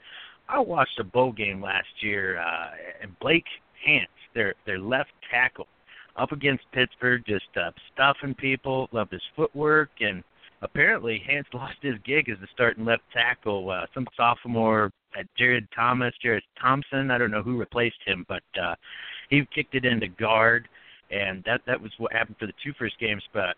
I watched a bowl game last year, uh, and Blake Hance, their their left tackle, up against Pittsburgh, just uh, stuffing people. Loved his footwork, and apparently Hance lost his gig as the starting left tackle. Uh, some sophomore, uh, Jared Thomas, Jared Thompson. I don't know who replaced him, but uh, he kicked it into guard, and that that was what happened for the two first games. But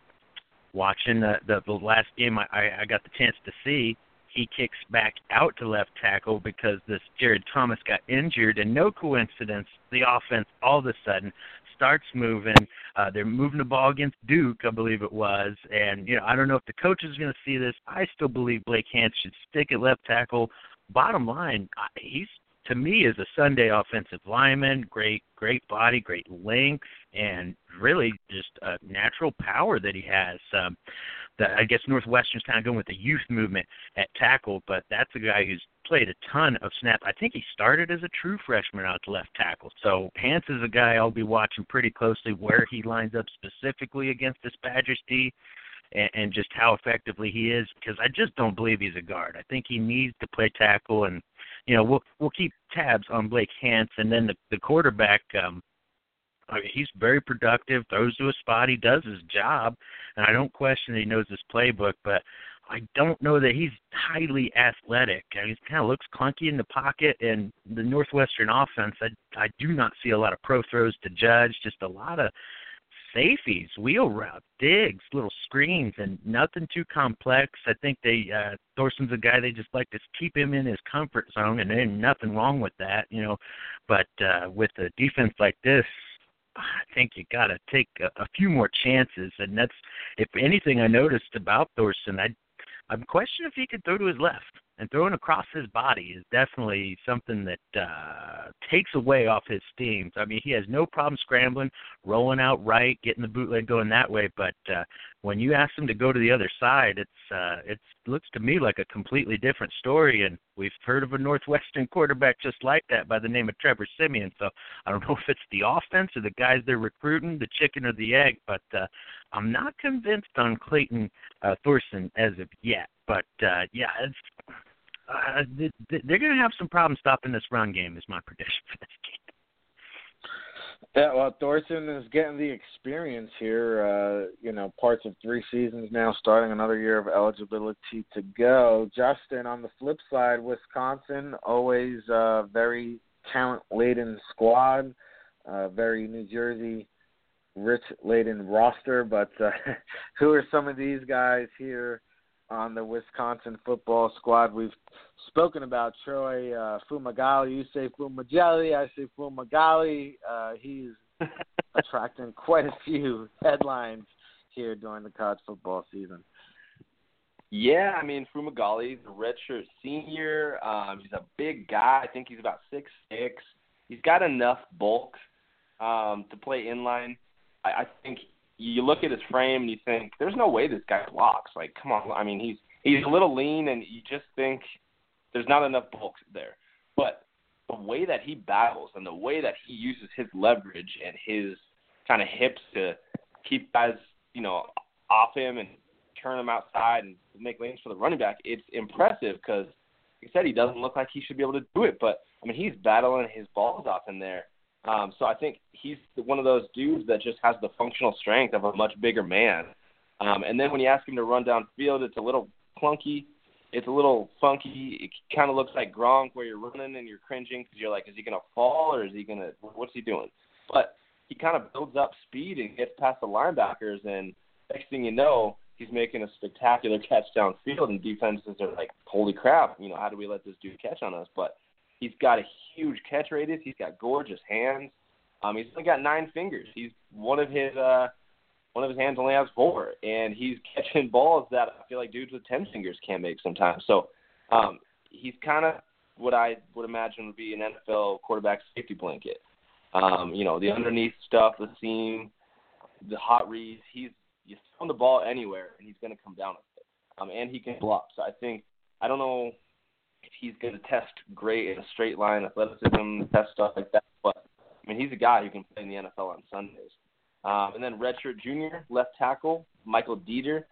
watching the the, the last game, I, I I got the chance to see he kicks back out to left tackle because this Jared Thomas got injured, and no coincidence, the offense all of a sudden starts moving. Uh, they're moving the ball against Duke, I believe it was, and you know I don't know if the coach is going to see this. I still believe Blake Hance should stick at left tackle. Bottom line, he's to me is a Sunday offensive lineman. Great, great body, great length, and really just a natural power that he has. Um, that I guess Northwestern's kind of going with the youth movement at tackle, but that's a guy who's played a ton of snaps. I think he started as a true freshman out to left tackle. So Hance is a guy I'll be watching pretty closely where he lines up specifically against this Badgers D and, and just how effectively he is because I just don't believe he's a guard. I think he needs to play tackle and you know, we'll we'll keep tabs on Blake Hance and then the the quarterback um I mean, he's very productive, throws to a spot, he does his job, and I don't question that he knows his playbook, but I don't know that he's highly athletic. I mean, he kind of looks clunky in the pocket, and the Northwestern offense, I I do not see a lot of pro throws to judge. Just a lot of safeties, wheel route, digs, little screens, and nothing too complex. I think they uh Thorson's a guy they just like to keep him in his comfort zone, and there's nothing wrong with that, you know. But uh with a defense like this, I think you got to take a, a few more chances, and that's if anything I noticed about Thorson. I I'm questioning if he could throw to his left and throwing across his body is definitely something that uh takes away off his steam. I mean, he has no problem scrambling, rolling out right, getting the bootleg going that way, but uh when you ask him to go to the other side, it's uh it looks to me like a completely different story and we've heard of a Northwestern quarterback just like that by the name of Trevor Siemian. So I don't know if it's the offense or the guys they're recruiting, the chicken or the egg, but uh I'm not convinced on Clayton uh Thorson as of yet. But uh yeah, it's uh, they're going to have some problems stopping this run game. Is my prediction for this game. Yeah, well, Thorson is getting the experience here. Uh, you know, parts of three seasons now, starting another year of eligibility to go. Justen, on the flip side, Wisconsin always uh, very talent laden squad, uh, very New Jersey rich laden roster. But uh, who are some of these guys here? On the Wisconsin football squad. We've spoken about Troy uh, Fumagalli. You say Fumagalli, I say Fumagalli. Uh, he's attracting quite a few headlines here during the college football season. Yeah, I mean Fumagalli, the redshirt senior. Um, he's a big guy. I think he's about six six. He's got enough bulk um, to play inline. I, I think you look at his frame and you think, there's no way this guy blocks. Like, come on. I mean, he's he's a little lean, and you just think there's not enough bulk there. But the way that he battles and the way that he uses his leverage and his kind of hips to keep guys, you know, off him and turn him outside and make lanes for the running back, it's impressive because, like I said, he doesn't look like he should be able to do it. But I mean, he's battling his balls off in there. Um, so I think he's one of those dudes that just has the functional strength of a much bigger man. Um, and then when you ask him to run downfield, it's a little clunky. It's a little funky. It kind of looks like Gronk, where you're running and you're cringing because you're like, is he going to fall or is he going to? What's he doing? But he kind of builds up speed and gets past the linebackers, and next thing you know, he's making a spectacular catch downfield, and defenses are like, holy crap, you know, how do we let this dude catch on us? But He's got a huge catch radius. He's got gorgeous hands. Um, he's only got nine fingers. He's one of his uh, one of his hands only has four, and he's catching balls that I feel like dudes with ten fingers can't make sometimes. So um, he's kind of what I would imagine would be an NFL quarterback safety blanket. Um, you know, the underneath stuff, the seam, the hot reads. He's you throw the ball anywhere, and he's going to come down with it. Um, and he can block. So I think I don't know he's going to test great in a straight line, athleticism, test stuff like that. But I mean, he's a guy who can play in the NFL on Sundays. Um, and then redshirt junior, left tackle, Michael Deiter.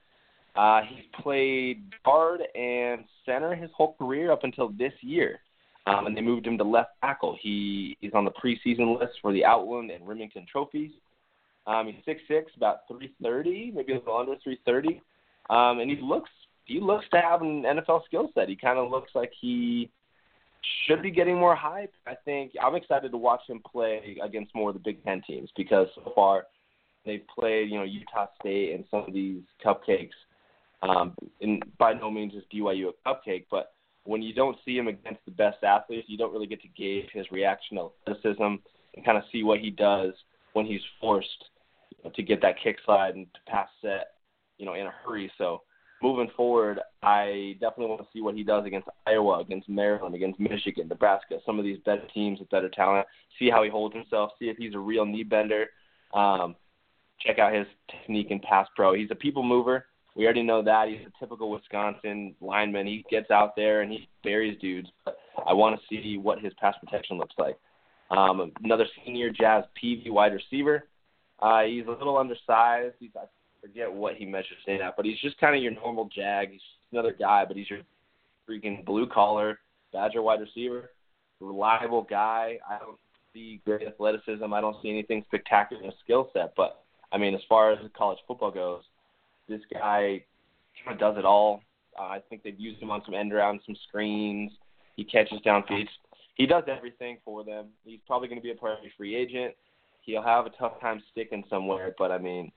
Uh, he's played guard and center his whole career up until this year. Um, and they moved him to left tackle. He is on the preseason list for the Outland and Remington trophies. Um, he's six six, about 330, maybe a little under 330. Um, and he looks he looks to have an NFL skill set. He kind of looks like he should be getting more hype. I think I'm excited to watch him play against more of the Big Ten teams because so far they've played, you know, Utah State and some of these cupcakes. Um, and by no means is BYU a cupcake, but when you don't see him against the best athletes, you don't really get to gauge his reaction to athleticism and kind of see what he does when he's forced to get that kick slide and to pass set, you know, in a hurry. So moving forward, I definitely want to see what he does against Iowa, against Maryland, against Michigan, Nebraska, some of these better teams with better talent. See how he holds himself. See if he's a real knee bender. Um, check out his technique and pass pro. He's a people mover. We already know that he's a typical Wisconsin lineman. He gets out there and he buries dudes. But I want to see what his pass protection looks like. Um, another senior, Jazz Peavy, wide receiver. Uh, he's a little undersized. He's, I forget what he measures in at, but he's just kind of your normal Jag. He's another guy, but he's your freaking blue collar Badger wide receiver, reliable guy. I don't see great athleticism. I don't see anything spectacular in his skill set, but I mean, as far as college football goes, this guy kind of does it all. Uh, I think they've used him on some end around, some screens. He catches downfield. He does everything for them. He's probably going to be a priority free agent. He'll have a tough time sticking somewhere, but I mean,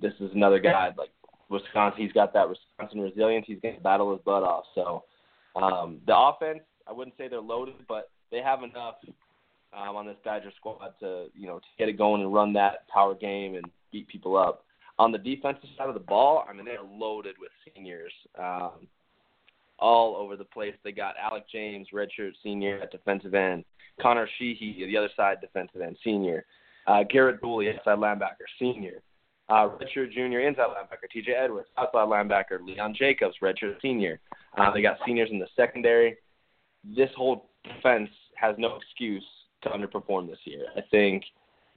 this is another guy like Wisconsin. He's got that Wisconsin resilience. He's going to battle his butt off. So um, the offense, I wouldn't say they're loaded, but they have enough um, on this Badger squad to you know to get it going and run that power game and beat people up. On the defensive side of the ball, I mean they're loaded with seniors. Um, all over the place. They got Alec James, redshirt senior at defensive end. Connor Sheehy, the other side defensive end, senior. Uh, Garrett Dooley, outside linebacker, senior. Uh, redshirt junior inside linebacker, T.J. Edwards, outside linebacker, Leon Jacobs, redshirt senior. Uh, they got seniors in the secondary. This whole defense has no excuse to underperform this year. I think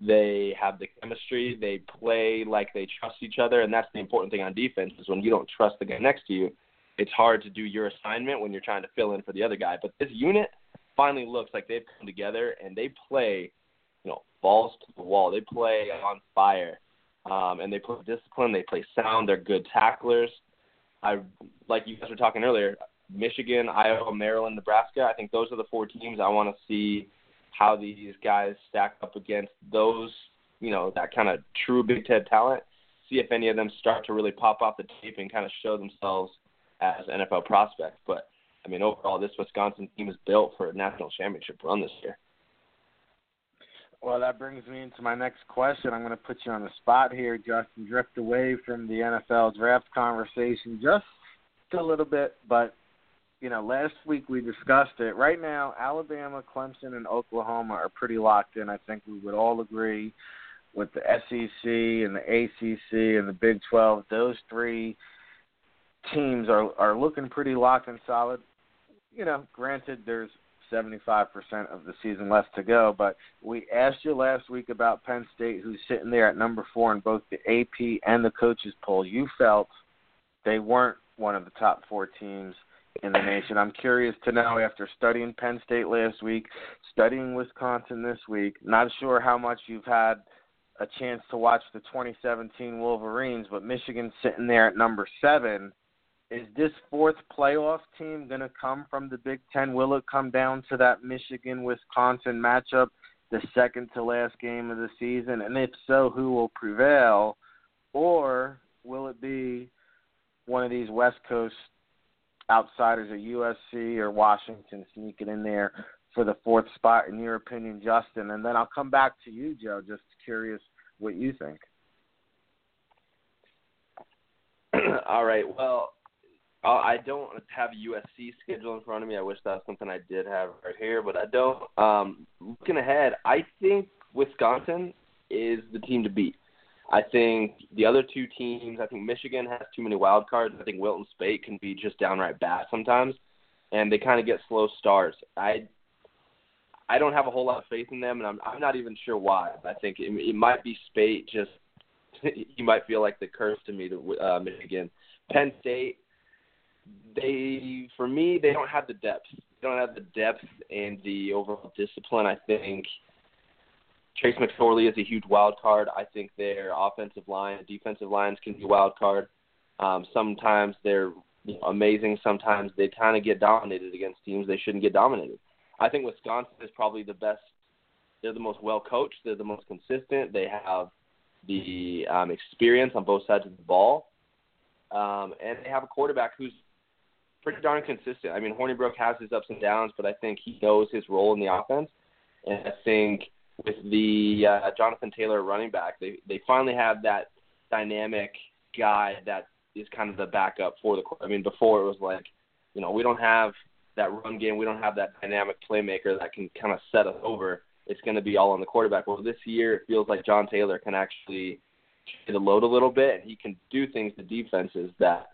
they have the chemistry. They play like they trust each other, and that's the important thing on defense. Is when you don't trust the guy next to you, it's hard to do your assignment when you're trying to fill in for the other guy. But this unit finally looks like they've come together and they play, you know, balls to the wall. They play on fire, um, and they play discipline. They play sound. They're good tacklers. I like you guys were talking earlier. Michigan, Iowa, Maryland, Nebraska. I think those are the four teams I want to see how these guys stack up against those, you know, that kind of true Big Ten talent. See if any of them start to really pop off the tape and kind of show themselves as NFL prospects. But I mean, overall, this Wisconsin team is built for a national championship run this year. Well, that brings me into my next question. I'm going to put you on the spot here, Justen. Drift away from the NFL draft conversation just a little bit, but you know, last week we discussed it. Right now, Alabama, Clemson, and Oklahoma are pretty locked in. I think we would all agree with the SEC and the ACC and the Big 12. Those three teams are are looking pretty locked and solid. You know, granted, there's 75% of the season left to go, but we asked you last week about Penn State, who's sitting there at number four in both the AP and the coaches poll. You felt they weren't one of the top four teams in the nation. I'm curious to know after studying Penn State last week, studying Wisconsin this week, not sure how much you've had a chance to watch the 2017 Wolverines, but Michigan sitting there at number 7. Is this fourth playoff team going to come from the Big 10? Will it come down to that Michigan Wisconsin matchup, the second to last game of the season? And if so, who will prevail? Or will it be one of these West Coast outsiders at USC or Washington sneaking in there for the fourth spot, in your opinion, Justen? And then I'll come back to you, Joe. Just curious what you think. All right. Well, I don't have a USC schedule in front of me. I wish that was something I did have right here, but I don't. Um, looking ahead, I think Wisconsin is the team to beat. I think the other two teams, I think Michigan has too many wild cards. I think Wilton Speight can be just downright bad sometimes, and they kind of get slow starts. I I don't have a whole lot of faith in them, and I'm I'm not even sure why. I think it, it might be Speight. Just you might feel like the curse to me to uh, Michigan, Penn State. They for me they don't have the depth. They don't have the depth and the overall discipline. I think Trace McSorley is a huge wild card. I think their offensive line, defensive lines can be wild card. Um, sometimes they're you know, amazing. Sometimes they kind of get dominated against teams they shouldn't get dominated. I think Wisconsin is probably the best. They're the most well coached. They're the most consistent. They have the um, experience on both sides of the ball. um, and they have a quarterback who's pretty darn consistent. I mean, Hornibrook has his ups and downs, but I think he knows his role in the offense. And I think with the uh, Jonathan Taylor running back, they they finally have that dynamic guy that is kind of the backup for the. I mean, before it was like, you know, we don't have that run game, we don't have that dynamic playmaker that can kind of set us over. It's going to be all on the quarterback. Well, this year it feels like John Taylor can actually the load a little bit, and he can do things to defenses that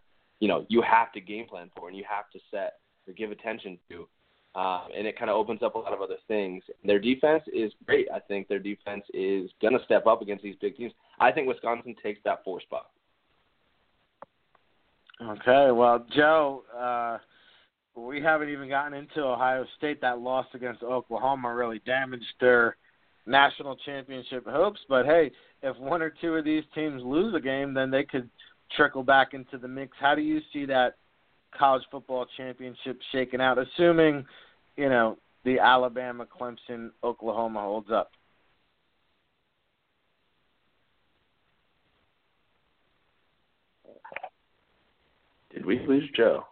you know you have to game plan for and you have to set or give attention to. Um, and it kind of opens up a lot of other things. Their defense is great. I think their defense is going to step up against these big teams. I think Wisconsin takes that four spot. Okay, well, Joe, uh, we haven't even gotten into Ohio State. That loss against Oklahoma really damaged their national championship hopes. But hey, if one or two of these teams lose a game, then they could trickle back into the mix. How do you see that college football championship shaking out, assuming you know the Alabama, Clemson, Oklahoma holds up? Did we lose Joe?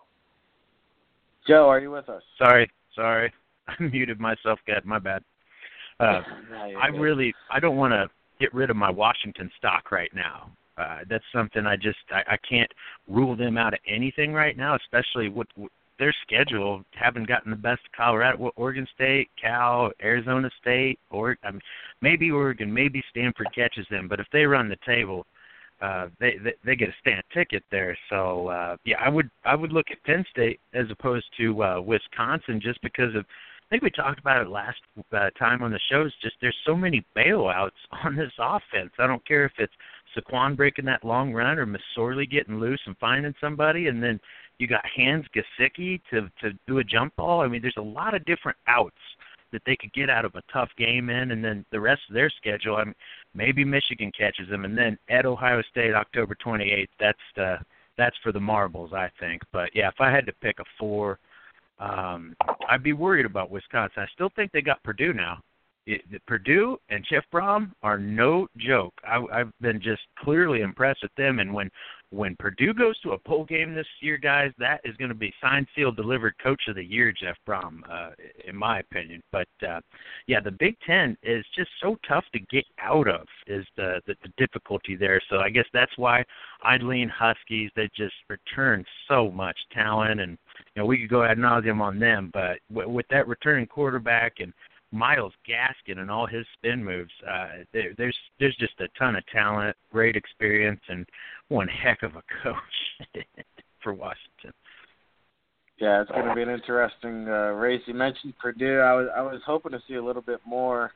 Joe, are you with us? Sorry, sorry. I muted myself. Good, my bad. Uh, I really, I don't want to get rid of my Washington stock right now. Uh, that's something I just, I, I can't rule them out of anything right now, especially with, with their schedule. Haven't gotten the best Colorado, Oregon State, Cal, Arizona State, or I mean, maybe Oregon, maybe Stanford catches them. But if they run the table, uh, they, they they get a stand ticket there. So uh, yeah, I would I would look at Penn State as opposed to uh, Wisconsin just because of. I think we talked about it last uh, time on the show. shows. Just there's so many bailouts on this offense. I don't care if it's Saquon breaking that long run or McSorley getting loose and finding somebody, and then you got Hans Gesicki to to do a jump ball. I mean, there's a lot of different outs that they could get out of a tough game in, and then the rest of their schedule. I mean, maybe Michigan catches them, and then at Ohio State, October 28th. That's the that's for the marbles, I think. But yeah, if I had to pick a four, um, I'd be worried about Wisconsin. I still think they got Purdue now. It, Purdue and Jeff Brohm are no joke. I, I've been just clearly impressed with them, and when when Purdue goes to a bowl game this year, guys, that is going to be signed, sealed, delivered Coach of the Year, Jeff Brohm, uh, in my opinion. But uh, yeah, the Big Ten is just so tough to get out of. Is the, the the difficulty there? So I guess that's why I'd lean Huskies. They just return so much talent, and you know we could go ad nauseum on them, but w- with that returning quarterback and Myles Gaskin and all his spin moves. Uh, there, there's there's just a ton of talent, great experience, and one heck of a coach for Washington. Yeah, it's going to be an interesting uh, race. You mentioned Purdue. I was I was hoping to see a little bit more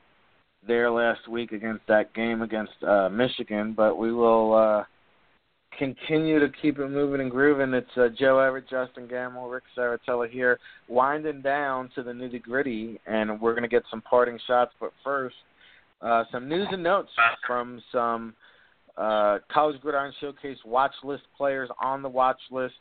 there last week against that game against uh, Michigan, but we will. Uh, continue to keep it moving and grooving. It's uh, Joe Everett, Justen Gammel, Ric Serritella here, winding down to the nitty gritty, and we're going to get some parting shots. But first, uh, some news and notes from some uh, College Gridiron Showcase watch list players on the watch list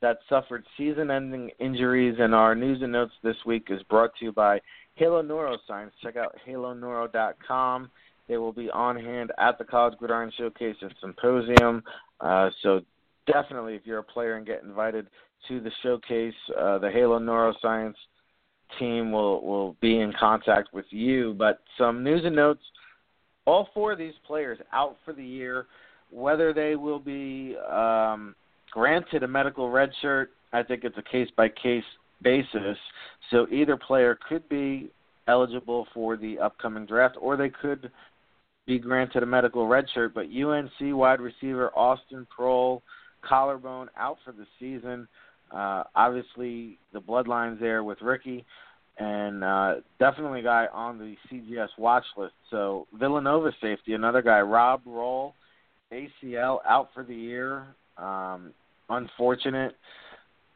that suffered season-ending injuries. And our news and notes this week is brought to you by Halo Neuroscience. Check out haloneuro.com. They will be on hand at the College Gridiron Showcase and Symposium. Uh, so definitely, if you're a player and get invited to the showcase, uh, the Halo Neuroscience team will will be in contact with you. But some news and notes: all four of these players out for the year. Whether they will be um, granted a medical red shirt, I think it's a case by case basis. So either player could be eligible for the upcoming draft, or they could be granted a medical redshirt, but UNC wide receiver Austin Proehl, collarbone out for the season. Uh, obviously, the bloodlines there with Ricky, and uh, definitely a guy on the CGS watch list. So Villanova safety, another guy, Rob Rolle, ACL out for the year. Um, unfortunate,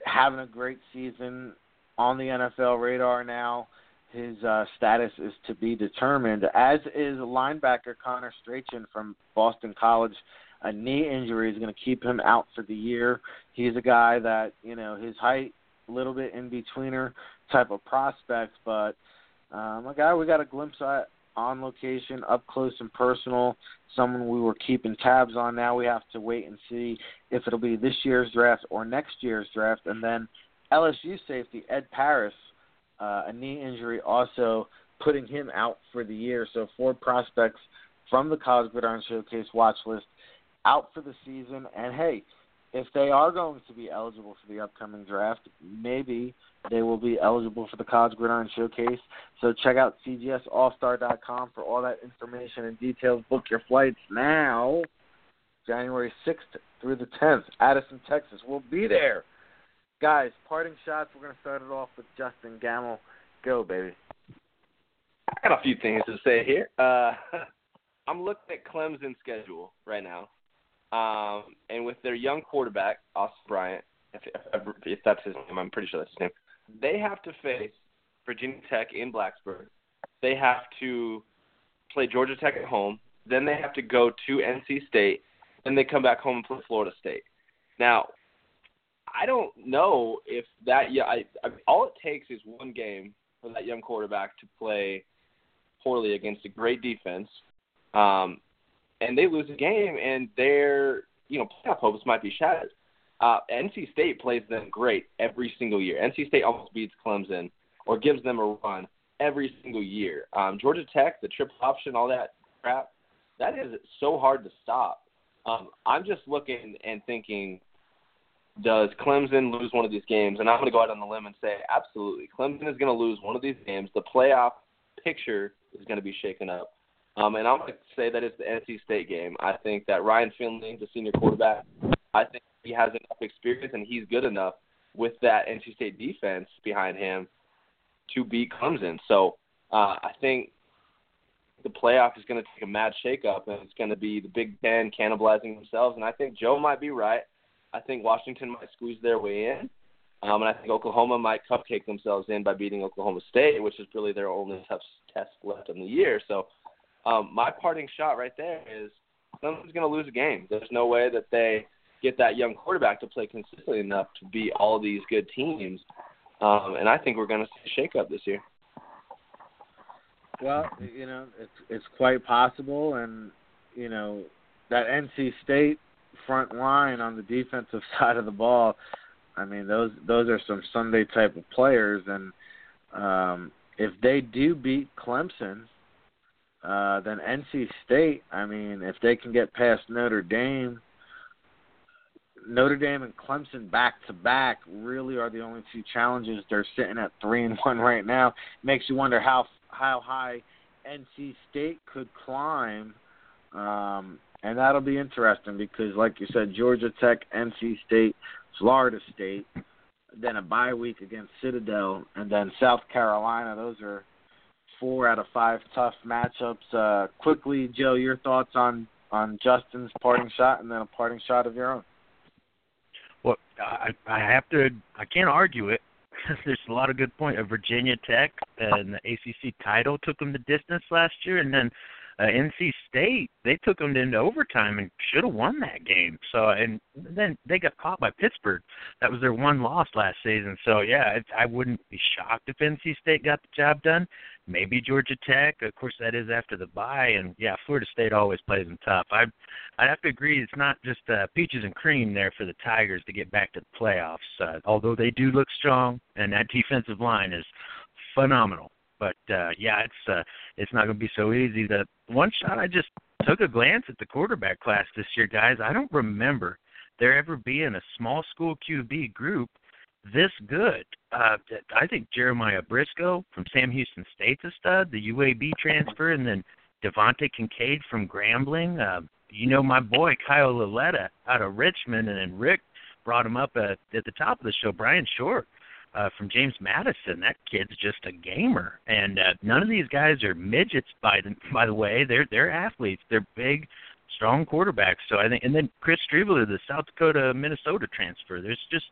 having a great season on the NFL radar now his uh, status is to be determined, as is linebacker Connor Strachan from Boston College. A knee injury is going to keep him out for the year. He's a guy that, you know, his height, a little bit in betweener type of prospect, but um, a guy we got a glimpse at on location, up close and personal. Someone we were keeping tabs on. Now we have to wait and see if it'll be this year's draft or next year's draft. And then LSU safety Ed Paris, uh, a knee injury, also putting him out for the year. So four prospects from the College Gridiron Showcase watch list out for the season. And hey, if they are going to be eligible for the upcoming draft, maybe they will be eligible for the College Gridiron Showcase. So check out cgsallstar.com for all that information and details. Book your flights now, January 6th through the 10th, Addison, Texas. We'll be there. Guys, parting shots. We're going to start it off with Justen Gammel. Go, baby. I got a few things to say here. Uh, I'm looking at Clemson's schedule right now. Um, and with their young quarterback, Austin Bryant, if, if, if that's his name, I'm pretty sure that's his name. They have to face Virginia Tech in Blacksburg. They have to play Georgia Tech at home. Then they have to go to NC State. Then they come back home and play Florida State. Now, I don't know if that. Yeah, I, I all it takes is one game for that young quarterback to play poorly against a great defense. Um, and they lose a game, and their you know playoff hopes might be shattered. Uh, NC State plays them great every single year. NC State almost beats Clemson or gives them a run every single year. Um, Georgia Tech, the triple option, all that crap, that is so hard to stop. Um, I'm just looking and thinking, does Clemson lose one of these games? And I'm going to go out on the limb and say, absolutely. Clemson is going to lose one of these games. The playoff picture is going to be shaken up. Um, and I'm going to say that it's the NC State game. I think that Ryan Finley, the senior quarterback, I think he has enough experience and he's good enough with that NC State defense behind him to beat Clemson. So uh, I think the playoff is going to take a mad shakeup, and it's going to be the Big Ten cannibalizing themselves. And I think Joe might be right. I think Washington might squeeze their way in, um, and I think Oklahoma might cupcake themselves in by beating Oklahoma State, which is really their only tough test left in the year. So um, my parting shot right there is someone's going to lose a game. There's no way that they get that young quarterback to play consistently enough to beat all these good teams. Um, and I think we're going to see a shakeup this year. Well, you know, it's it's quite possible, and you know that NC State front line on the defensive side of the ball. I mean, those those are some Sunday type of players, and um, if they do beat Clemson, uh, then NC State, I mean, if they can get past Notre Dame, Notre Dame and Clemson back to back really are the only two challenges. They're sitting at three and one right now. Makes you wonder how how high NC State could climb, um, and that'll be interesting because, like you said, Georgia Tech, NC State, Florida State, then a bye week against Citadel, and then South Carolina. Those are four out of five tough matchups. Uh, quickly, Joe, your thoughts on on Justen's parting shot, and then a parting shot of your own. Well, I, I have to. I can't argue it. There's a lot of good point. Uh, Virginia Tech and the ACC title took them the distance last year, and then uh, NC State they took them into overtime and should have won that game. So and then they got caught by Pittsburgh. That was their one loss last season. So yeah, I wouldn't be shocked if NC State got the job done maybe Georgia Tech. Of course, that is after the bye, and yeah, Florida State always plays them tough. I I have to agree, it's not just uh, peaches and cream there for the Tigers to get back to the playoffs. Uh, although they do look strong, and that defensive line is phenomenal. But uh, yeah, it's uh, it's not going to be so easy. The one shot I just took a glance at the quarterback class this year, guys. I don't remember there ever being a small school QB group this good. Uh, I think Jeremiah Briscoe from Sam Houston State's a stud. The UAB transfer, and then DeVante Kincade from Grambling. Uh, you know my boy Kyle Lauletta out of Richmond, and then Rick brought him up at, at the top of the show. Bryan Schor uh, from James Madison. That kid's just a gamer, and uh, none of these guys are midgets. By the by the way, they're they're athletes. They're big, strong quarterbacks. So I think, and then Chris Streveler, the South Dakota Minnesota transfer. There's just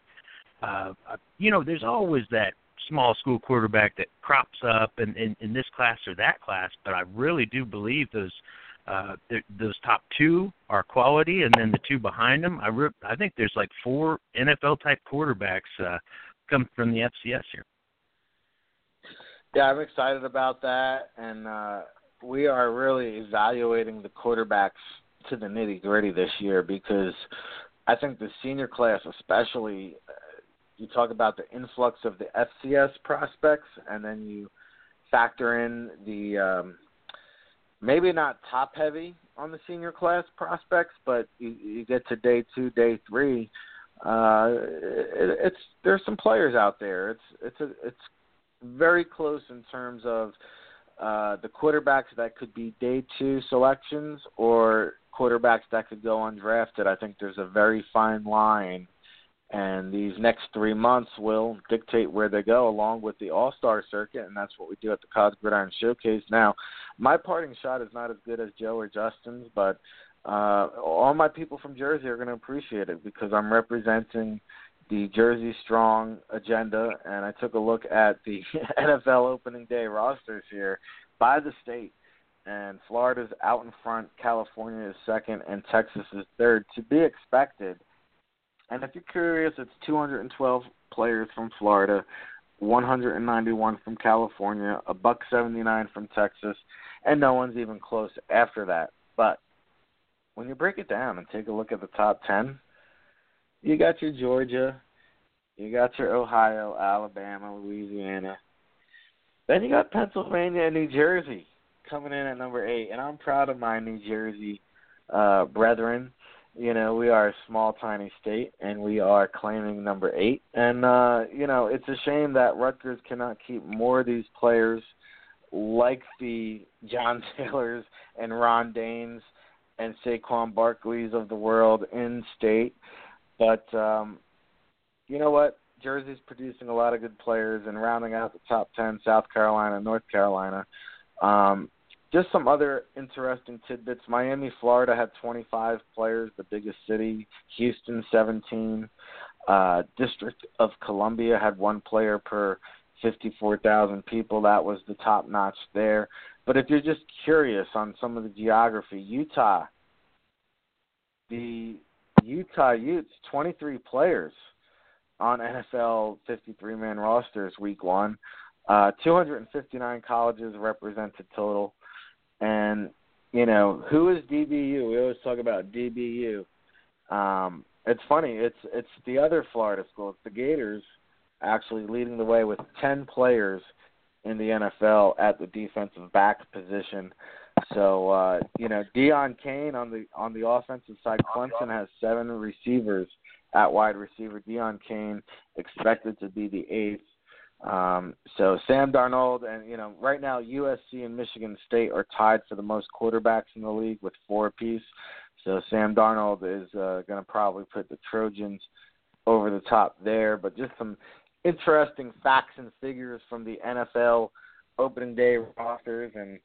uh, you know, there's always that small school quarterback that crops up in, in, in this class or that class, but I really do believe those uh, those top two are quality, and then the two behind them, I re- I think there's like four NFL type quarterbacks uh, come from the FCS here. Yeah, I'm excited about that, and uh, we are really evaluating the quarterbacks to the nitty gritty this year because I think the senior class, especially, uh, you talk about the influx of the FCS prospects, and then you factor in the um, maybe not top heavy on the senior class prospects, but you, you get to day two, day three. Uh, it, it's there's some players out there. It's it's a, it's very close in terms of uh, the quarterbacks that could be day two selections or quarterbacks that could go undrafted. I think there's a very fine line, and these next three months will dictate where they go, along with the All Star circuit, and that's what we do at the College Gridiron Showcase. Now, my parting shot is not as good as Joe or Justen's, but uh, all my people from Jersey are going to appreciate it because I'm representing the Jersey Strong agenda, and I took a look at the NFL opening day rosters here by the state, and Florida's out in front, California is second, and Texas is third. To be expected. And if you're curious, it's 212 players from Florida, 191 from California, a buck 79 from Texas, and no one's even close after that. But when you break it down and take a look at the top 10, you got your Georgia, you got your Ohio, Alabama, Louisiana. Then you got Pennsylvania and New Jersey coming in at number eight, and I'm proud of my New Jersey uh, brethren. You know, we are a small, tiny state, and we are claiming number eight. And uh, you know, it's a shame that Rutgers cannot keep more of these players, like the John Taylors and Ron Daynes and Saquon Barkleys of the world in state. But um, you know what? Jersey's producing a lot of good players and rounding out the top 10, South Carolina, North Carolina. Um, just some other interesting tidbits. Miami, Florida had 25 players, the biggest city. Houston, 17. Uh, District of Columbia had one player per 54,000 people. That was the top notch there. But if you're just curious on some of the geography, Utah, the Utah Utes, 23 players on NFL 53 man rosters week one. Uh, 259 colleges represented total. And, you know, who is DBU? We always talk about DBU. Um, it's funny. It's it's the other Florida school. It's the Gators actually leading the way with 10 players in the NFL at the defensive back position. So uh, you know, Deon Cain on the on the offensive side, Clemson has seven receivers at wide receiver. Deon Cain expected to be the eighth. Um, so Sam Darnold and you know right now USC and Michigan State are tied for the most quarterbacks in the league with four apiece. So Sam Darnold is uh, going to probably put the Trojans over the top there. But just some interesting facts and figures from the NFL opening day rosters and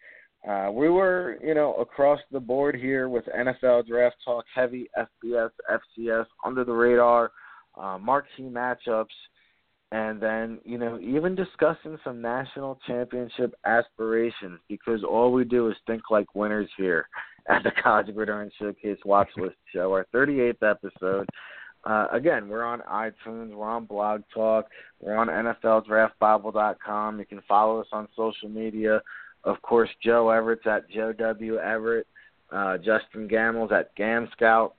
uh, we were, you know, across the board here with NFL draft talk, heavy FBS, FCS, under the radar, uh, marquee matchups, and then, you know, even discussing some national championship aspirations because all we do is think like winners here at the College Gridiron Showcase Watch List Show, our 38th episode. Uh, again, we're on iTunes, we're on Blog Talk, we're on NFLDraftBible.com. You can follow us on social media. Of course, Joe Everett's at Joe W. Everett. Uh, Justen Gammel's at Gam Scout.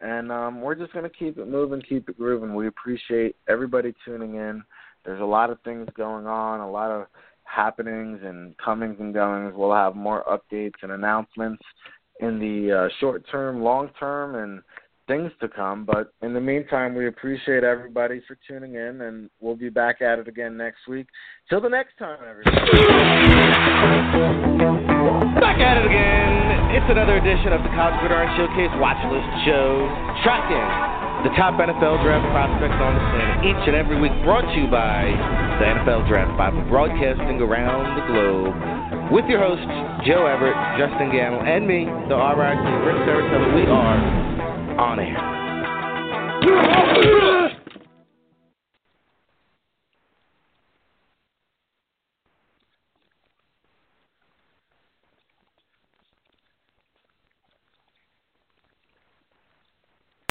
And um, we're just going to keep it moving, keep it grooving. We appreciate everybody tuning in. There's a lot of things going on, a lot of happenings and comings and goings. We'll have more updates and announcements in the uh, short term, long term, and things to come. But in the meantime, we appreciate everybody for tuning in, and we'll be back at it again next week. Till the next time, everybody. Back at it again. It's another edition of the College Gridiron Showcase Watch List Show. Tracking the top NFL draft prospects on the planet each and every week, brought to you by the NFL Draft Bible, broadcasting around the globe. With your hosts, Joe Everett, Justen Gammel, and me, the RIT Ric Serritella. We are on air.